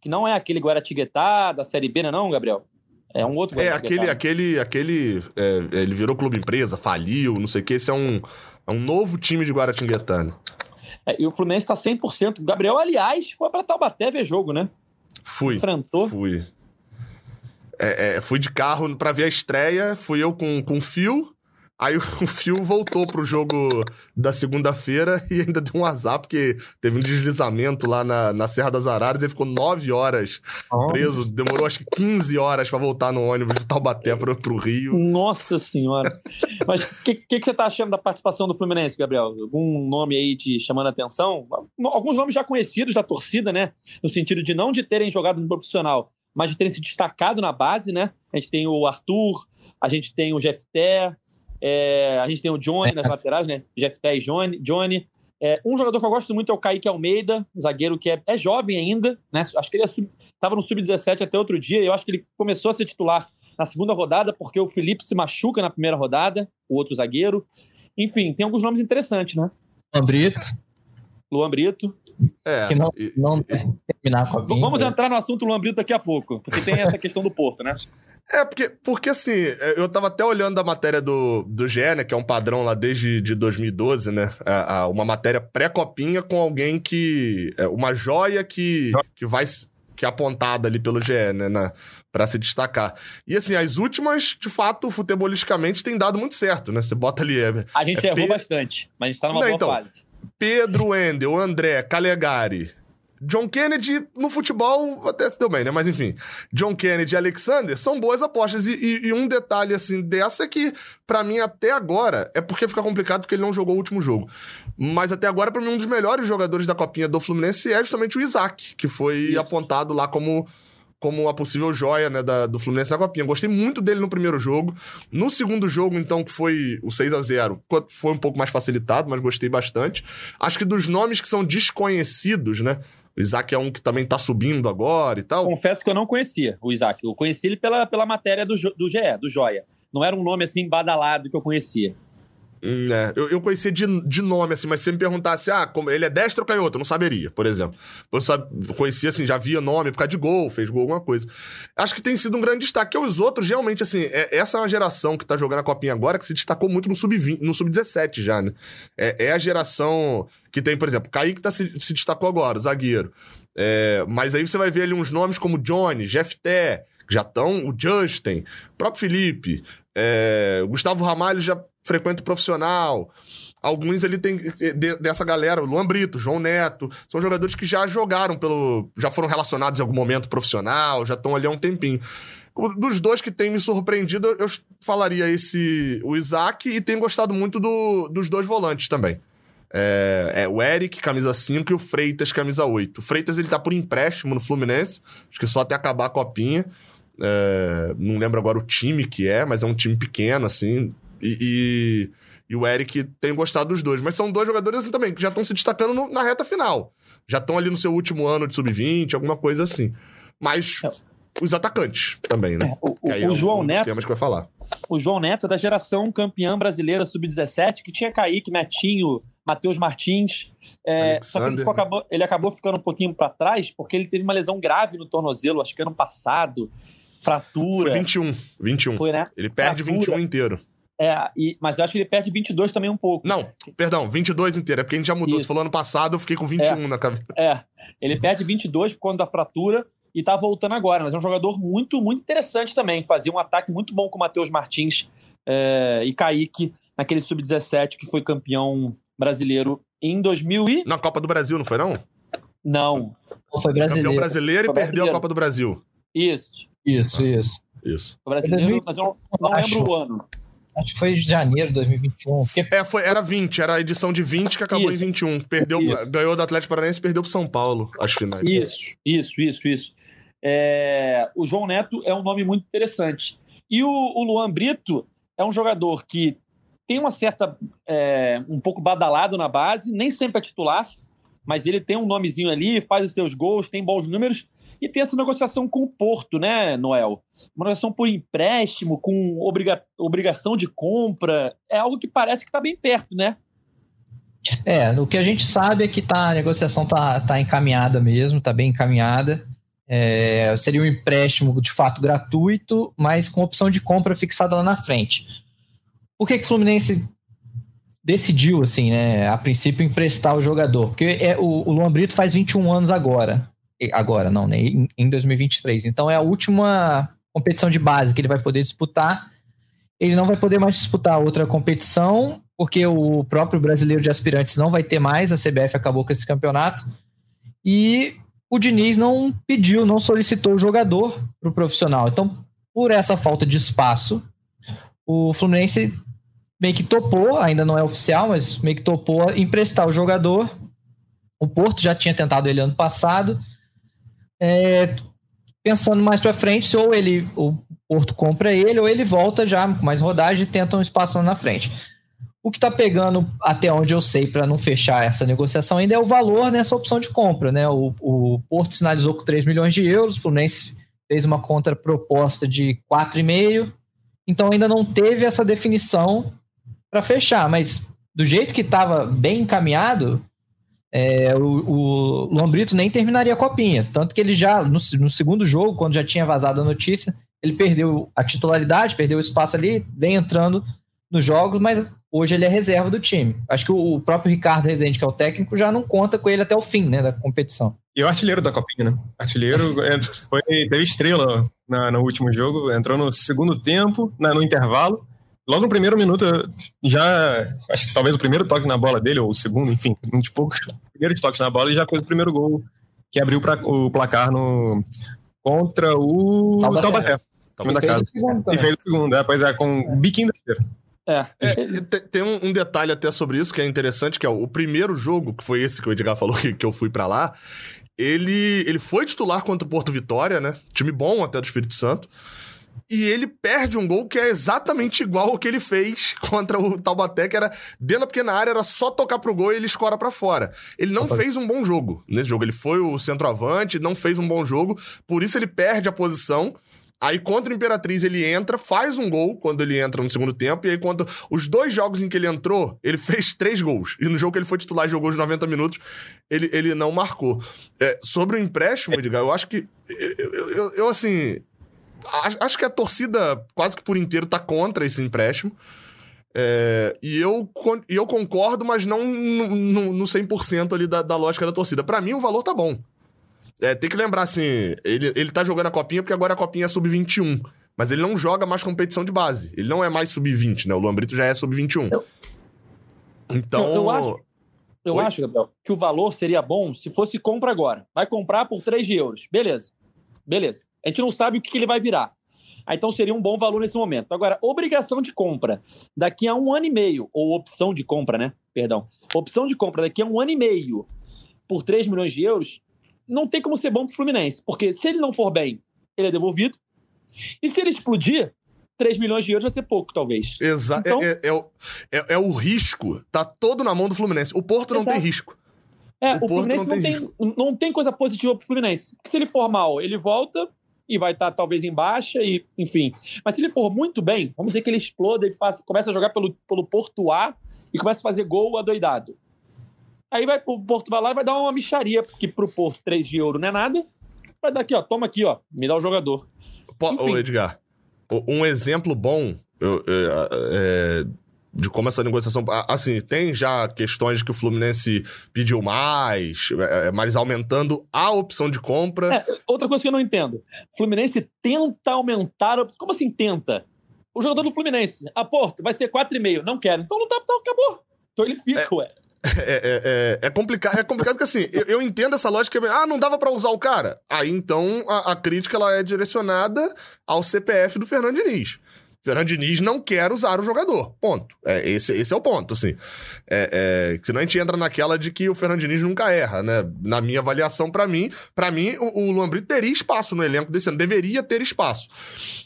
Que não é aquele Guaratinguetá da Série B, não, é não Gabriel? É um outro É, aquele, aquele, aquele. É, ele virou clube empresa, faliu, não sei o que. Esse é um, é um novo time de Guaratinguetá. Né? É, e o Fluminense está 100%. O Gabriel, aliás, foi para Taubaté ver jogo, né? Fui. Enfrentou. Fui. É, é, fui de carro para ver a estreia, fui eu com, com o Fio. Aí o Fio voltou pro jogo da segunda-feira e ainda deu um azar, porque teve um deslizamento lá na, na Serra das Araras e ficou nove horas preso. Demorou acho que 15 horas para voltar no ônibus de Taubaté pro, pro Rio. Nossa Senhora! Mas o que, que, que, você tá achando da participação do Fluminense, Gabriel? Algum nome aí te chamando a atenção? Alguns nomes já conhecidos da torcida, né? No sentido de não de terem jogado no profissional, mas de terem se destacado na base, né? A gente tem o Arthur, a gente tem o Jefté, É, a gente tem o Johnny nas laterais, né? Jeff e Johnny. Johnny. É, um jogador que eu gosto muito é o Kaique Almeida, zagueiro que é, é jovem ainda, né? Acho que ele estava no sub-17 até outro dia, e eu acho que ele começou a ser titular na segunda rodada, porque o Felipe se machuca na primeira rodada, o outro zagueiro. Enfim, tem alguns nomes interessantes, né? Luan Brito. Luan Brito. É, que não, não terminar com a Vamos entrar no assunto Luan Brito daqui a pouco, porque tem essa questão do Porto, né? É, porque, porque assim, eu tava até olhando a matéria do, do GE, né, que é um padrão lá desde de 2012, né? A, a, uma matéria pré-copinha com alguém que. É, uma joia que, que vai. que é apontada ali pelo GE, né? Na, pra se destacar. E assim, as últimas, de fato, futebolisticamente, tem dado muito certo, né? Você bota ali. É, a gente é errou Pe... bastante, mas a gente tá numa Não, boa então, fase. Pedro Wendel, André, Calegari, John Kennedy, no futebol, até se deu bem, né? Mas enfim, John Kennedy e Alexander são boas apostas. E, e, e um detalhe, assim, dessa é que, para mim, até agora, é porque fica complicado porque ele não jogou o último jogo. Mas até agora, para mim, um dos melhores jogadores da copinha do Fluminense é justamente o Isaac, que foi Isso. apontado lá como como a possível joia né, da, do Fluminense na Copinha. Gostei muito dele no primeiro jogo. No segundo jogo, então, que foi o 6 a 0 foi um pouco mais facilitado, mas gostei bastante. Acho que dos nomes que são desconhecidos, né? Isaac é um que também tá subindo agora e tal. Confesso que eu não conhecia o Isaac. Eu conheci ele pela, pela matéria do, do GE, do Joia. Não era um nome assim badalado que eu conhecia. Hum, é, eu, eu conhecia de, de nome, assim, mas se você me perguntasse, ah, como, ele é destro ou canhoto, eu não saberia, por exemplo. Eu só conhecia, assim, já via nome por causa de gol, fez gol, alguma coisa. Acho que tem sido um grande destaque. Que os outros, realmente, assim, é, essa é uma geração que tá jogando a Copinha agora que se destacou muito no Sub-20, no Sub-17 já, né? É, é, a geração que tem, por exemplo, Kaique tá se, se destacou agora, zagueiro. É, mas aí você vai ver ali uns nomes como Johnny, Jeff Té, já estão, o Justin, o próprio Felipe, é, Gustavo Ramalho já frequenta profissional. Alguns ali tem dessa galera, o Luan Brito, João Neto, são jogadores que já jogaram pelo. já foram relacionados em algum momento profissional, já estão ali há um tempinho. Dos dois que tem me surpreendido, eu falaria esse, o Isaac, e tenho gostado muito do, dos dois volantes também. É, é, o Eric, camisa 5, e o Freitas, camisa 8. O Freitas, ele tá por empréstimo no Fluminense, acho que só até acabar a copinha. É, não lembro agora o time que é, mas é um time pequeno, assim, e, e, e, o Eric tem gostado dos dois. Mas são dois jogadores assim também, que já estão se destacando no, na reta final. Já estão ali no seu último ano de sub-20, alguma coisa assim. Mas é. os atacantes também, né? É, o, o, o é João Neto. que vai falar. O João Neto é da geração campeã brasileira sub-17, que tinha Kaique, Netinho, Matheus Martins. É, só que ele, acabou, ele acabou ficando um pouquinho para trás, porque ele teve uma lesão grave no tornozelo, acho que ano passado. Fratura. Foi 21. 21. Foi, né? Ele perde Fratura. 21 inteiro. É, e, mas eu acho que ele perde 22 também um pouco. Não, perdão, 22 inteiro. É porque a gente já mudou. Isso. Você falou ano passado, eu fiquei com 21 é, na cabeça. É, ele perde 22 por conta da fratura e tá voltando agora. Mas é um jogador muito, muito interessante também. Fazia um ataque muito bom com o Matheus Martins é, e Kaique naquele sub-17 que foi campeão brasileiro em 2000 e... Na Copa do Brasil, não foi não? Não. Foi brasileiro. Campeão brasileiro foi e brasileiro. perdeu a Copa do Brasil. Isso. Isso, isso. Isso. Foi brasileiro, mas eu não, não lembro o ano. Acho que foi de janeiro de 2021. Porque... É, foi, era 20, era a edição de 20 que acabou isso. em 21. Perdeu, isso. ganhou do Atlético Paranaense e perdeu pro São Paulo, as finais. Isso, isso, isso, isso. É, o João Neto é um nome muito interessante. E o, o Luan Brito é um jogador que tem uma certa. É, um pouco badalado na base, nem sempre é titular, mas ele tem um nomezinho ali, faz os seus gols, tem bons números e tem essa negociação com o Porto, né, Noel? Uma negociação por empréstimo, com obriga obrigação de compra, é algo que parece que está bem perto, né? É, o que a gente sabe é que tá, a negociação tá, tá encaminhada mesmo, tá bem encaminhada. É, seria um empréstimo de fato gratuito, mas com opção de compra fixada lá na frente. Por que, que o Fluminense decidiu, assim, né, a princípio, emprestar o jogador. Porque é, o, o Luan Brito faz 21 anos agora. Agora, não, né? Em, em 2023. Então é a última competição de base que ele vai poder disputar. Ele não vai poder mais disputar outra competição, porque o próprio brasileiro de aspirantes não vai ter mais, a CBF acabou com esse campeonato. E o Diniz não pediu, não solicitou o jogador para o profissional. Então, por essa falta de espaço, o Fluminense meio que topou, ainda não é oficial, mas meio que topou emprestar o jogador. O Porto já tinha tentado ele ano passado. É, pensando mais para frente, ou ele, o Porto compra ele ou ele volta já com mais rodagem e tenta um espaço lá na frente. O que está pegando, até onde eu sei, para não fechar essa negociação ainda é o valor nessa opção de compra. Né? O, o Porto sinalizou com 3 milhões de euros, o Fluminense fez uma contraproposta de 4,5, então ainda não teve essa definição para fechar, mas do jeito que estava bem encaminhado, é, o, o Lombrito nem terminaria a copinha. Tanto que ele já, no, no, segundo jogo, quando já tinha vazado a notícia, ele perdeu a titularidade, perdeu o espaço ali, vem entrando nos jogos, mas hoje ele é reserva do time. Acho que o próprio Ricardo Rezende, que é o técnico, já não conta com ele até o fim né, da competição. E o artilheiro da Copinha, né? Artilheiro é, foi, teve estrela na, no último jogo, entrou no segundo tempo, na, no intervalo. Logo no primeiro minuto, já. Acho que talvez o primeiro toque na bola dele, ou o segundo, enfim, um de poucos. Primeiro toque na bola e já fez o primeiro gol que abriu pra, o placar no, contra o Taubaté. Taubaté. Time da casa. E fez o segundo, é, pois é, com o biquinho da esquerda. É. é tem um, um, detalhe até sobre isso que é interessante, que é o, o primeiro jogo, que foi esse que o Edgar falou que, que eu fui para lá, ele, ele foi titular contra o Porto Vitória, né? Time bom até do Espírito Santo. E ele perde um gol que é exatamente igual ao que ele fez contra o Taubaté, que era dentro da pequena área, era só tocar pro gol e ele escora para fora. Ele não fez um bom jogo nesse jogo. Ele foi o centroavante, não fez um bom jogo, por isso ele perde a posição. Aí contra o Imperatriz ele entra, faz um gol quando ele entra no segundo tempo, e aí contra os dois jogos em que ele entrou, ele fez três gols. E no jogo que ele foi titular e jogou os 90 minutos, ele, ele não marcou. É, sobre o empréstimo, Edgar, eu acho que. Eu, eu, eu, assim. Acho que a torcida, quase que por inteiro, tá contra esse empréstimo. É, e, eu, e eu concordo, mas não no, no, no 100% ali da, da lógica da torcida. Para mim, o valor tá bom. É, tem que lembrar, assim, ele, ele tá jogando a copinha porque agora a copinha é sub-21. Mas ele não joga mais competição de base. Ele não é mais sub-20, né? O Luan Brito já é sub-21. Eu... Então. Eu, eu acho, eu acho, Gabriel, que o valor seria bom se fosse compra agora. Vai comprar por 3 euros. Beleza. Beleza. A gente não sabe o que, que ele vai virar. Ah, então seria um bom valor nesse momento. Agora, obrigação de compra daqui a um ano e meio, ou opção de compra, né? Perdão. Opção de compra daqui a um ano e meio por 3 milhões de euros, não tem como ser bom pro Fluminense, porque se ele não for bem, ele é devolvido. E se ele explodir, 3 milhões de euros vai ser pouco, talvez. Exato. Então... É, é, é, é, o risco, tá todo na mão do Fluminense. O Porto não tem risco. É, o, o Fluminense não tem, não tem, não tem coisa positiva pro Fluminense. Porque se ele for mal, ele volta e vai estar tá, talvez em baixa, e enfim. Mas se ele for muito bem, vamos dizer que ele exploda e faz, começa a jogar pelo, pelo Porto A e começa a fazer gol adoidado. Aí vai, o Porto vai lá e vai dar uma micharia, porque pro Porto 3 de euro não é nada. Vai dar aqui, ó, toma aqui, ó, me dá o jogador. Pô, ô Edgar, um exemplo bom eu, eu, é, de como essa negociação. Assim, tem já questões que o Fluminense pediu mais, é, é, mas aumentando a opção de compra. É, outra coisa que eu não entendo: Fluminense tenta aumentar. Como assim tenta? O jogador do Fluminense, a Porto, vai ser 4,5. Não quero. Então não tá, então acabou. Então ele fica, é, ué. É, é, é, é, complicado, é complicado porque assim, eu, eu entendo essa lógica, ah, não dava para usar o cara. Aí então a, a, crítica ela é direcionada ao CPF do Fernando Diniz. Fernando Diniz não quer usar o jogador. Ponto. É, esse, esse é o ponto, assim. É, é, senão a gente entra naquela de que o Fernando Diniz nunca erra, né? Na minha avaliação, para mim, para mim, o, o Luan Brito teria espaço no elenco desse ano, deveria ter espaço.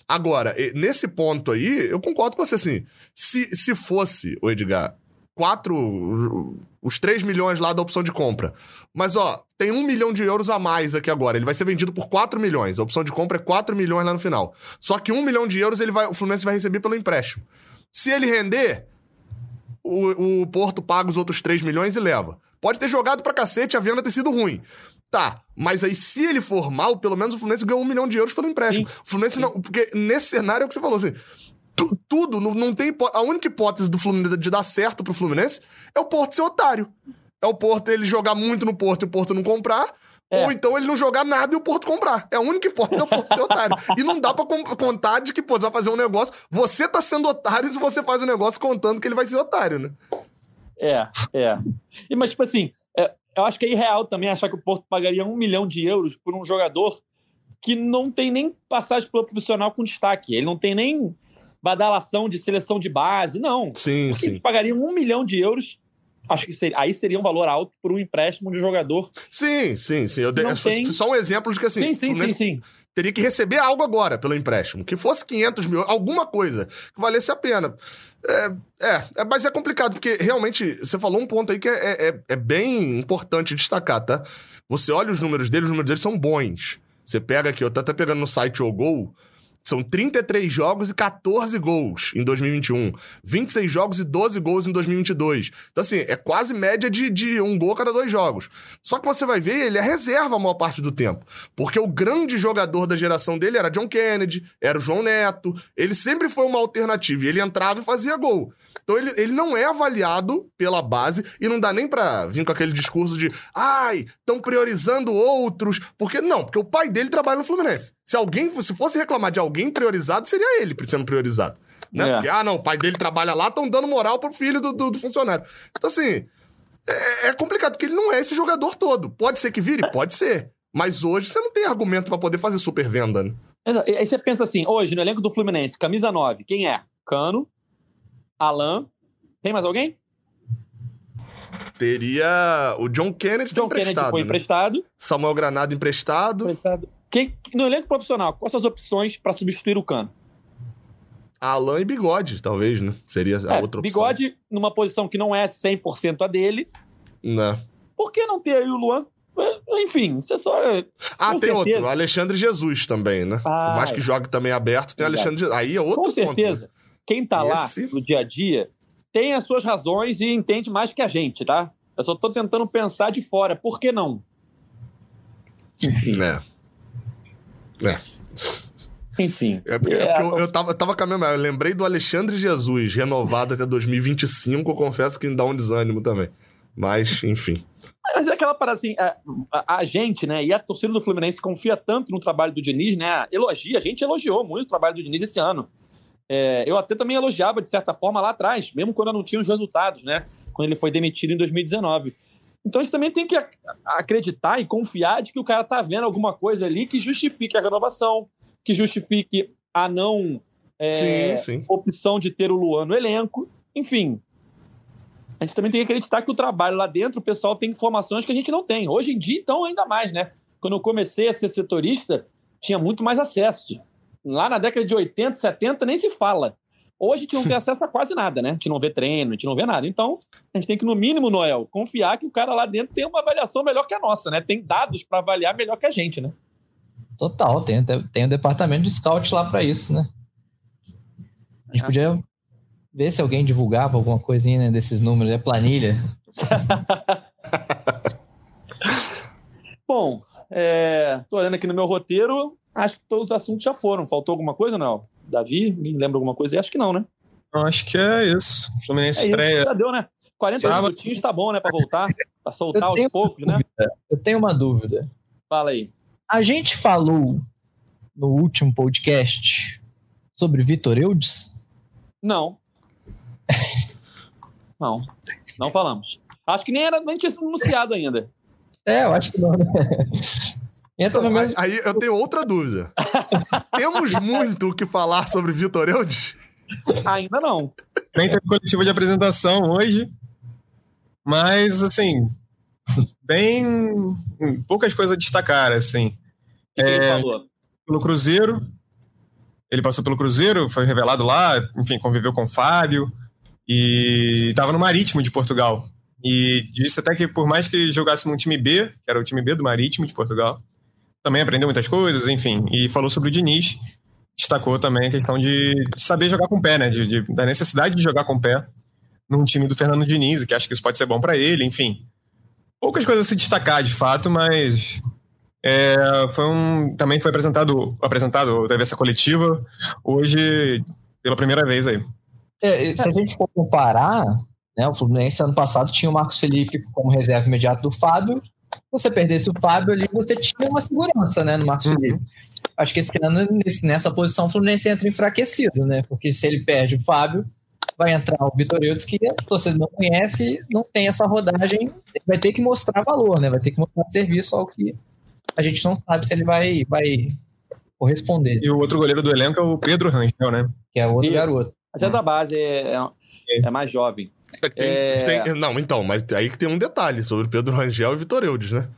Agora, nesse ponto aí, eu concordo com você, assim. Se, se fosse, o Edgar, quatro. Os 3 milhões lá da opção de compra. Mas, ó, tem um milhão de euros a mais aqui agora. Ele vai ser vendido por 4 milhões. A opção de compra é 4 milhões lá no final. Só que um milhão de euros ele vai, o Fluminense vai receber pelo empréstimo. Se ele render, o, o Porto paga os outros 3 milhões e leva. Pode ter jogado pra cacete, a venda ter sido ruim. Tá, mas aí se ele for mal, pelo menos o Fluminense ganhou um milhão de euros pelo empréstimo. Sim. O Fluminense Sim. não. Porque nesse cenário é o que você falou assim tu, tudo, não, não tem. A única hipótese do Fluminense de dar certo pro Fluminense é o Porto ser otário. É o Porto ele jogar muito no Porto e o Porto não comprar. É. Ou então ele não jogar nada e o Porto comprar. É a única hipótese é o Porto ser otário. E não dá pra contar de que, pô, você vai fazer um negócio. Você tá sendo otário se você faz um negócio contando que ele vai ser otário, né? É, é. E, mas, tipo assim, é, eu acho que é irreal também achar que o Porto pagaria um milhão de euros por um jogador que não tem nem passagem pelo profissional com destaque. Ele não tem nem badalação de seleção de base. Não. Sim, sim. Eles pagariam um milhão de euros acho que seria, aí seria um valor alto por um empréstimo de jogador. Sim, sim, sim. Eu dei, tem... Só um exemplo de que assim. Sim, sim, sim, sim. Teria que receber algo agora pelo empréstimo. Que fosse 500 mil, alguma coisa que valesse a pena. É, é, é, mas é complicado, porque realmente você falou um ponto aí que é, é, é bem importante destacar, tá? Você olha os números dele, os números dele são bons. Você pega aqui, eu tô até pegando no site O Gol, são 33 jogos e 14 gols em 2021. 26 jogos e 12 gols em 2022. Então, assim, é quase média de, de um gol a cada dois jogos. Só que você vai ver, ele é reserva a maior parte do tempo. Porque o grande jogador da geração dele era John Kennedy, era o João Neto. Ele sempre foi uma alternativa. E ele entrava e fazia gol. Então ele, ele não é avaliado pela base e não dá nem pra vir com aquele discurso de ai, estão priorizando outros. Porque não, porque o pai dele trabalha no Fluminense. Se alguém se fosse reclamar de alguém priorizado, seria ele sendo priorizado. Né? É. Porque, ah, não, o pai dele trabalha lá, estão dando moral pro filho do, do, do funcionário. Então, assim, é, é, complicado, porque ele não é esse jogador todo. Pode ser que vire? Pode ser. Mas hoje você não tem argumento para poder fazer super venda, né? Aí você pensa assim, hoje, no elenco do Fluminense, camisa 9, quem é? Cano, Alan. Tem mais alguém? Teria o John Kennedy John Kennedy foi né? emprestado. Samuel Granado emprestado. emprestado. Quem, no elenco profissional, quais são as opções para substituir o Cano? Alan e Bigode, talvez, né? Seria a é, outra opção. Bigode numa posição que não é 100% a dele. Não. Por que não ter aí o Luan? É, enfim, isso é só. Ah, tem certeza. outro, Alexandre Jesus também, né? Ah, Por mais que jogue também aberto, tem Alexandre Jesus. Aí é outro Com ponto. Com certeza. Né? Quem tá Esse... lá no dia a dia tem as suas razões e entende mais que a gente, tá? Eu só tô tentando pensar de fora. Por que não? Enfim. É. É. Enfim. É porque, é, é porque eu, eu, tava, eu tava com a mesma. Eu lembrei do Alexandre Jesus, renovado até 2025. Eu confesso que me dá um desânimo também. Mas, enfim. Mas é aquela parada assim, a, a, a, gente, né, e a torcida do Fluminense confia tanto no trabalho do Diniz, né, elogia, a gente elogiou muito o trabalho do Diniz esse ano. É, eu até também elogiava, de certa forma, lá atrás, mesmo quando eu não tinha os resultados, né? Quando ele foi demitido em 2019. Então a gente também tem que acreditar e confiar de que o cara tá vendo alguma coisa ali que justifique a renovação, que justifique a não é, sim, sim. opção de ter o Luan no elenco. Enfim, a gente também tem que acreditar que o trabalho lá dentro, o pessoal tem informações que a gente não tem. Hoje em dia, então, ainda mais, né? Quando eu comecei a ser setorista, tinha muito mais acesso. Lá na década de 80, 70, nem se fala. Hoje a gente não tem acesso a quase nada, né? A gente não vê treino, a gente não vê nada. Então, a gente tem que, no mínimo, Noel, confiar que o cara lá dentro tem uma avaliação melhor que a nossa, né? Tem dados para avaliar melhor que a gente, né? Total, tem, tem um departamento de scout lá para isso, né? A gente é. podia ver se alguém divulgava alguma coisinha né, desses números, é planilha. Bom, é, tô olhando aqui no meu roteiro, Acho que todos os assuntos já foram. Faltou alguma coisa, não? Davi, ninguém lembra alguma coisa? Acho que não, né? Eu acho que é isso. Fluminense é estreia. Isso, já deu, né? 40 Sábado. minutinhos tá bom, né? Pra voltar, pra soltar aos poucos, né? Eu tenho uma dúvida. Fala aí. A gente falou no último podcast sobre Vitor Eudes? Não. não. Não falamos. Acho que nem era nem tinha sido anunciado ainda. É, eu acho que não. Né? Entra então, no mesmo... Aí eu tenho outra dúvida. Temos muito o que falar sobre Vitor Eudes? Ainda não. Nem teve coletiva de apresentação hoje, mas, assim, bem... poucas coisas a destacar, assim. O que, é, ele falou? Pelo Cruzeiro, ele passou pelo Cruzeiro, foi revelado lá, enfim, conviveu com o Fábio e estava no Marítimo de Portugal. E disse até que por mais que jogasse num time B, que era o time B do Marítimo de Portugal, também aprendeu muitas coisas, enfim. E falou sobre o Diniz, destacou também a questão de, saber jogar com o pé, né? De, de, da necessidade de jogar com o pé num time do Fernando Diniz, que acho que isso pode ser bom para ele, enfim. Poucas coisas a se destacar, de fato, mas é, foi um, também foi apresentado, apresentado, teve essa coletiva hoje pela primeira vez aí. É, se a gente for comparar, né, o Fluminense ano passado tinha o Marcos Felipe como reserva imediata do Fábio você perdesse o Fábio ali, você tinha uma segurança, né, no Marcos uhum. Felipe. Acho que esse ano, nessa posição, o Fluminense entra enfraquecido, né? Porque se ele perde o Fábio, vai entrar o Vitor Eudes, que você não conhece, não tem essa rodagem, vai ter que mostrar valor, né? Vai ter que mostrar serviço ao que a gente não sabe se ele vai, vai corresponder. E o outro goleiro do elenco é o Pedro Rangel, né? Que é outro Isso. garoto. Mas é da base, é, é, é mais jovem. É, tem, é... Tem, não, então, mas aí que tem um detalhe sobre o Pedro Rangel e Vitor Eudes, né?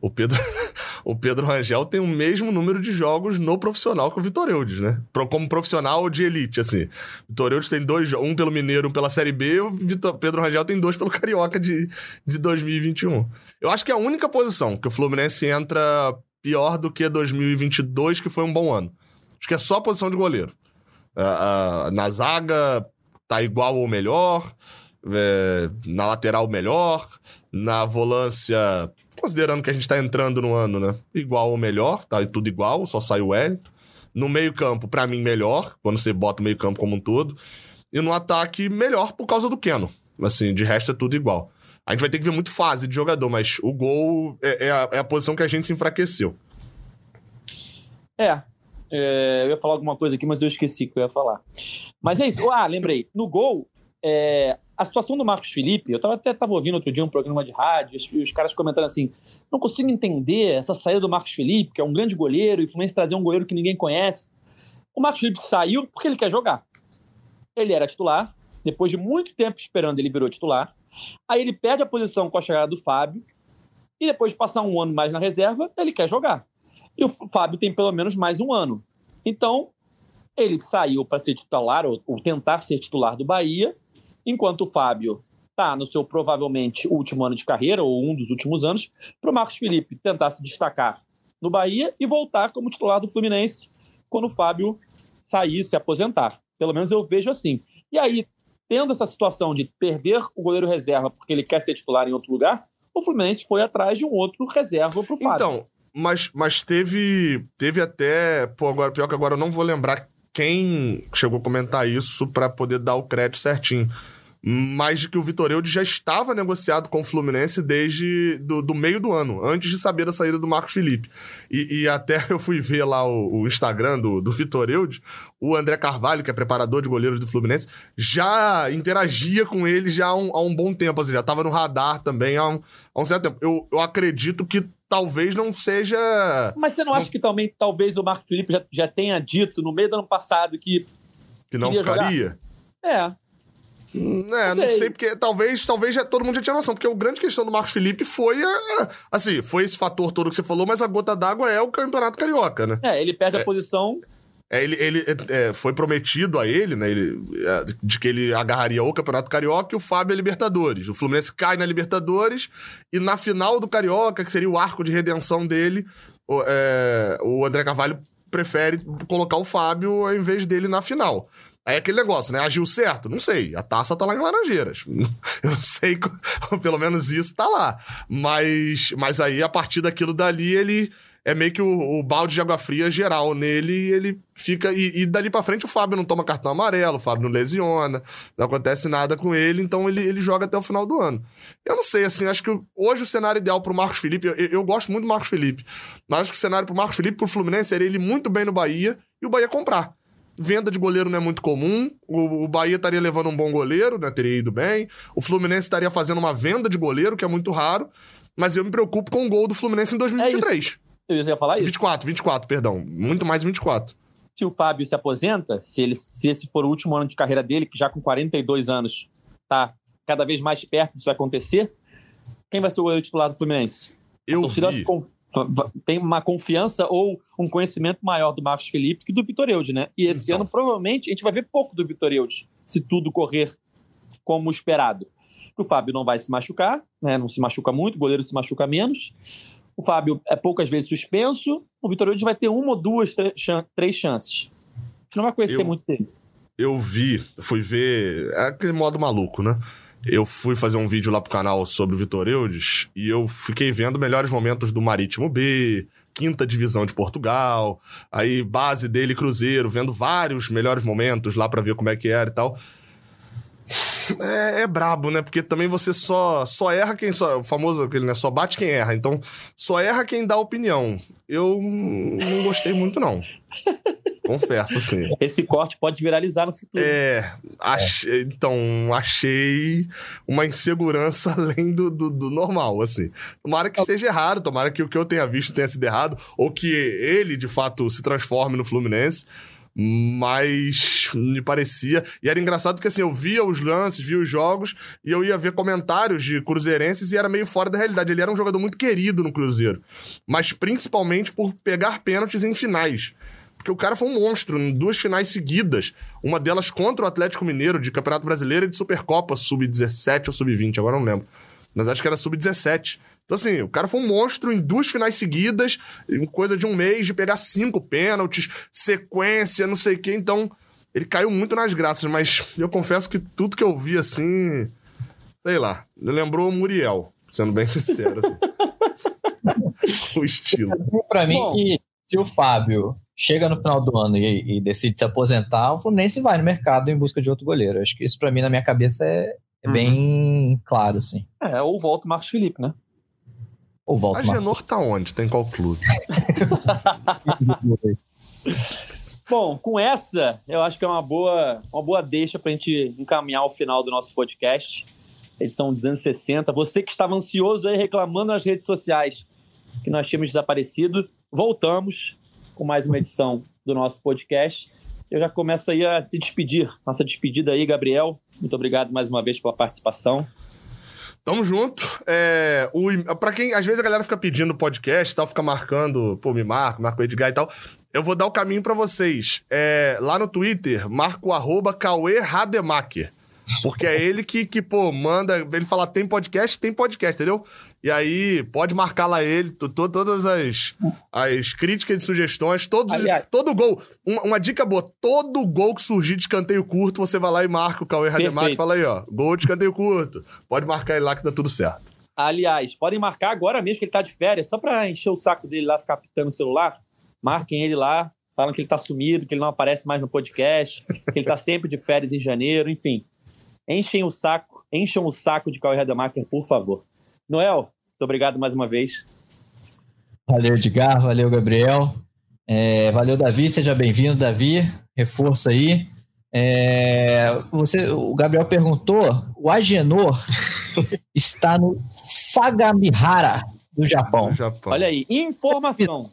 O Pedro, o Pedro Rangel tem o mesmo número de jogos no profissional que o Vitor Eudes, né? Como profissional de elite, assim. Vitor Eudes tem dois, um pelo Mineiro, um pela Série B, o Vitor, Pedro Rangel tem dois pelo Carioca de, de 2021. Eu acho que é a única posição que o Fluminense entra pior do que 2022, que foi um bom ano. Acho que é só a posição de goleiro. Uh, uh, na zaga, tá igual ou melhor. É, na lateral, melhor. Na volância, considerando que a gente tá entrando no ano, né? Igual ou melhor, tá tudo igual, só sai o Wellington. No meio-campo, para mim, melhor, quando você bota o meio-campo como um todo. E no ataque, melhor por causa do Keno. Assim, de resto é tudo igual. A gente vai ter que ver muito fase de jogador, mas o gol é, é, a, é a, posição que a gente se enfraqueceu. É, é, Eu ia falar alguma coisa aqui, mas eu esqueci que eu ia falar. Mas é isso. Ah, lembrei. No gol, é, a situação do Marcos Felipe, eu tava, até estava ouvindo outro dia um programa de rádio, e os, caras comentando assim: não consigo entender essa saída do Marcos Felipe, que é um grande goleiro, e o Fluminense trazer um goleiro que ninguém conhece. O Marcos Felipe saiu porque ele quer jogar. Ele era titular, depois de muito tempo esperando, ele virou titular. Aí ele perde a posição com a chegada do Fábio. E depois de passar um ano mais na reserva, ele quer jogar. E o Fábio tem pelo menos mais um ano. Então, ele saiu para ser titular, ou, ou, tentar ser titular do Bahia, enquanto o Fábio está no seu provavelmente último ano de carreira, ou um dos últimos anos, para o Marcos Felipe tentar se destacar no Bahia e voltar como titular do Fluminense quando o Fábio sair, se aposentar. Pelo menos eu vejo assim. E aí, tendo essa situação de perder o goleiro reserva porque ele quer ser titular em outro lugar, o Fluminense foi atrás de um outro reserva pro Fábio. Então, mas, mas teve, teve até. Pô, agora, pior que agora eu não vou lembrar quem chegou a comentar isso para poder dar o crédito certinho mas de que o Vitor Eudes já estava negociado com o Fluminense desde do, do, meio do ano, antes de saber da saída do Marcos Felipe. E, e até eu fui ver lá o, o Instagram do, do Vitor Eudes, o André Carvalho, que é preparador de goleiros do Fluminense, já interagia com ele já há um, há um bom tempo, assim, já estava no radar também há um, há um certo tempo. Eu, eu acredito que talvez não seja... Mas você não acha que também talvez o Marcos Felipe já, já tenha dito no meio do ano passado que... Que não ficaria? Jogar? É. É, não, não sei. porque talvez, talvez já, todo mundo já tinha noção, porque a grande questão do Marcos Felipe foi a, assim, foi esse fator todo que você falou, mas a gota d'água é o campeonato carioca, né? É, ele perde é, a posição. É, ele, ele é, foi prometido a ele, né, ele, é, de que ele agarraria o campeonato carioca e o Fábio a Libertadores. O Fluminense cai na Libertadores e na final do carioca, que seria o arco de redenção dele, o, é, o André Carvalho prefere colocar o Fábio em vez dele na final. Aí é aquele negócio, né? Agiu certo? Não sei. A taça tá lá em Laranjeiras. Eu não sei, pelo menos isso tá lá. Mas, mas aí, a partir daquilo dali, ele é meio que o, o balde de água fria geral nele e ele fica. E, e, dali pra frente o Fábio não toma cartão amarelo, o Fábio não lesiona, não acontece nada com ele, então ele, ele joga até o final do ano. Eu não sei, assim, acho que hoje o cenário ideal pro Marcos Felipe, eu, eu gosto muito do Marcos Felipe, mas acho que o cenário pro Marcos Felipe, pro Fluminense, seria ele muito bem no Bahia e o Bahia comprar. Venda de goleiro não é muito comum. O, o Bahia estaria levando um bom goleiro, né? Teria ido bem. O Fluminense estaria fazendo uma venda de goleiro, que é muito raro. Mas eu me preocupo com o gol do Fluminense em 2023. É eu ia falar isso. 24, 24, perdão. Muito mais 24. Se o Fábio se aposenta, se, ele, se esse for o último ano de carreira dele, que já com 42 anos tá cada vez mais perto disso acontecer, quem vai ser o goleiro titular do Fluminense? Eu vi tem uma confiança ou um conhecimento maior do Marcos Felipe que do Vitor Eudes, né? E esse então. ano, provavelmente, a gente vai ver pouco do Vitor Eudes, se tudo correr como esperado. O Fábio não vai se machucar, né? Não se machuca muito, o goleiro se machuca menos. O Fábio é poucas vezes suspenso. O Vitor Eudes vai ter uma ou duas, três chances. A gente não vai conhecer eu, muito dele. Eu vi, fui ver. É aquele modo maluco, né? Eu fui fazer um vídeo lá pro canal sobre o Vitor Eudes e eu fiquei vendo melhores momentos do Marítimo B, quinta divisão de Portugal, aí base dele Cruzeiro, vendo vários melhores momentos lá para ver como é que era e tal. É, é, brabo, né? Porque também você só só erra quem só. O famoso aquele, né? Só bate quem erra. Então, só erra quem dá opinião. Eu não gostei muito, não. Confesso, sim. Esse corte pode viralizar no futuro. É, achei, é. então, achei uma insegurança além do, do, do, normal, assim. Tomara que esteja errado, tomara que o que eu tenha visto tenha sido errado, ou que ele, de fato, se transforme no Fluminense. Mas me parecia. E era engraçado que assim, eu via os lances, via os jogos, e eu ia ver comentários de cruzeirenses e era meio fora da realidade. Ele era um jogador muito querido no Cruzeiro. Mas principalmente por pegar pênaltis em finais. Porque o cara foi um monstro em duas finais seguidas. Uma delas contra o Atlético Mineiro, de Campeonato Brasileiro e de Supercopa, sub-17 ou sub-20, agora não lembro. Mas acho que era sub-17. Então, assim, o cara foi um monstro em duas finais seguidas, em coisa de um mês, de pegar cinco pênaltis, sequência, não sei o quê. Então, ele caiu muito nas graças, mas eu confesso que tudo que eu vi, assim, sei lá, me lembrou o Muriel, sendo bem sincero. Assim. o estilo. Pra mim, Bom, que se o Fábio chega no final do ano e, e, decide se aposentar, o Fluminense vai no mercado em busca de outro goleiro. Acho que isso, para mim, na minha cabeça, é, é uhum. bem claro, assim. É, ou volta o Marcos Felipe, né? Ou volta A Genor tá onde? Tem qual clube? Bom, com essa, eu acho que é uma boa, uma boa deixa pra gente encaminhar o final do nosso podcast. Edição 260. Você que estava ansioso aí reclamando nas redes sociais que nós tínhamos desaparecido, voltamos com mais uma edição do nosso podcast. Eu já começo aí a se despedir. Nossa despedida aí, Gabriel. Muito obrigado mais uma vez pela participação. Tamo junto. É, o, pra quem, às vezes a galera fica pedindo podcast tal, fica marcando, pô, me marca, marca o Edgar e tal. Eu vou dar o caminho para vocês. É, lá no Twitter, marca o arroba Cauê Rademacher. Porque é ele que, que, pô, manda. Ele fala, tem podcast? Tem podcast, entendeu? E aí, pode marcar lá ele, todas as, as críticas e sugestões, todos, Aliás, todo gol. Uma, uma, dica boa: todo gol que surgir de escanteio curto, você vai lá e marca o Cauê Rademar e fala aí, ó, gol de escanteio curto. Pode marcar ele lá que dá tudo certo. Aliás, podem marcar agora mesmo que ele tá de férias, só pra encher o saco dele lá, ficar pitando o celular. Marquem ele lá, falam que ele tá sumido, que ele não aparece mais no podcast, que ele tá sempre de férias em janeiro, enfim. Enchem o saco, encham o saco de Cauê Rademacher, por favor. Noel, muito obrigado mais uma vez. Valeu, Edgar. Valeu, Gabriel. É, valeu, Davi. Seja bem-vindo, Davi. Reforço aí. É, você, o Gabriel perguntou: o Agenor está no Sagamihara do Japão. Japão. Olha aí, informação.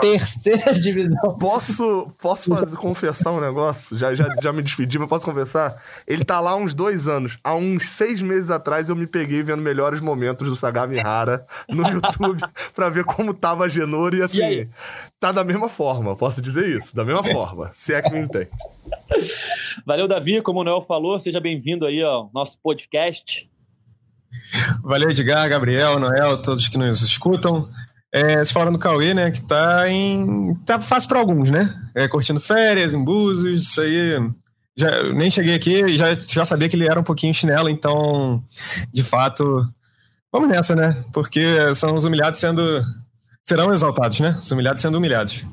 Terceira divisão. Posso, posso fazer, confessar um negócio? Já, já, já me despedi, mas posso confessar? Ele tá lá há uns dois anos. Há uns seis meses atrás eu me peguei vendo melhores momentos do Sagami Hara no YouTube pra ver como tava a Genor e assim, e tá da mesma forma, posso dizer isso, da mesma forma, se é que me entende. Valeu, Davi, como o Noel falou, seja bem-vindo aí ao nosso podcast. Valeu, Edgar, Gabriel, Noel, todos que nos escutam. É, se falando do Cauê, né, que tá em. tá fácil para alguns, né? É, curtindo férias em Búzios, isso aí. Já, nem cheguei aqui e já, já sabia que ele era um pouquinho chinelo, então, de fato, vamos nessa, né? Porque são os humilhados sendo. serão exaltados, né? Os humilhados sendo humilhados.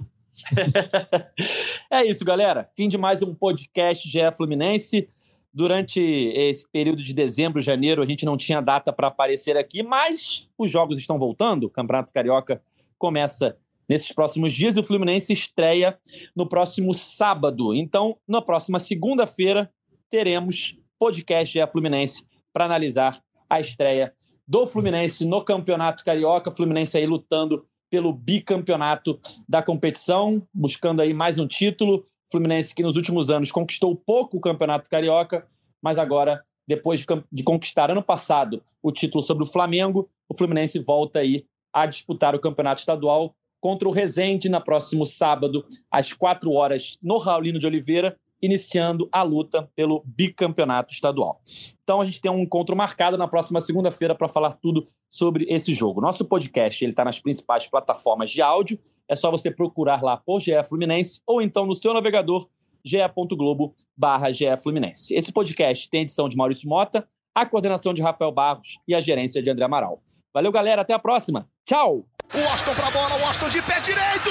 é isso, galera. Fim de mais um podcast GE Fluminense. Durante esse período de dezembro, janeiro, a gente não tinha data para aparecer aqui, mas os jogos estão voltando. O Campeonato Carioca começa nesses próximos dias e o Fluminense estreia no próximo sábado. Então, na próxima segunda-feira, teremos podcast GE Fluminense para analisar a estreia do Fluminense no Campeonato Carioca. Fluminense aí lutando pelo bicampeonato da competição, buscando aí mais um título. Fluminense que nos últimos anos conquistou pouco o Campeonato Carioca, mas agora, depois de, conquistar ano passado o título sobre o Flamengo, o Fluminense volta aí a disputar o Campeonato Estadual contra o Resende no próximo sábado, às 4 horas, no Raulino de Oliveira, iniciando a luta pelo bicampeonato estadual. Então a gente tem um encontro marcado na próxima segunda-feira para falar tudo sobre esse jogo. Nosso podcast ele está nas principais plataformas de áudio é só você procurar lá por GE Fluminense ou então no seu navegador ge.globo barra Fluminense. Esse podcast tem edição de Maurício Mota, a coordenação de Rafael Barros e a gerência de André Amaral. Valeu, galera. Até a próxima. Tchau. O Austin pra bola, o Austin de pé direito.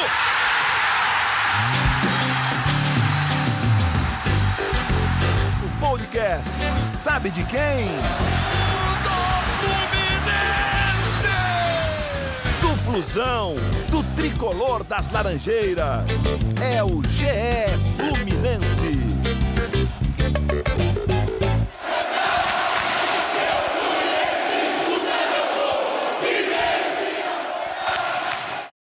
O podcast sabe de quem? Do Flusão tricolor das Laranjeiras. É o GE Fluminense.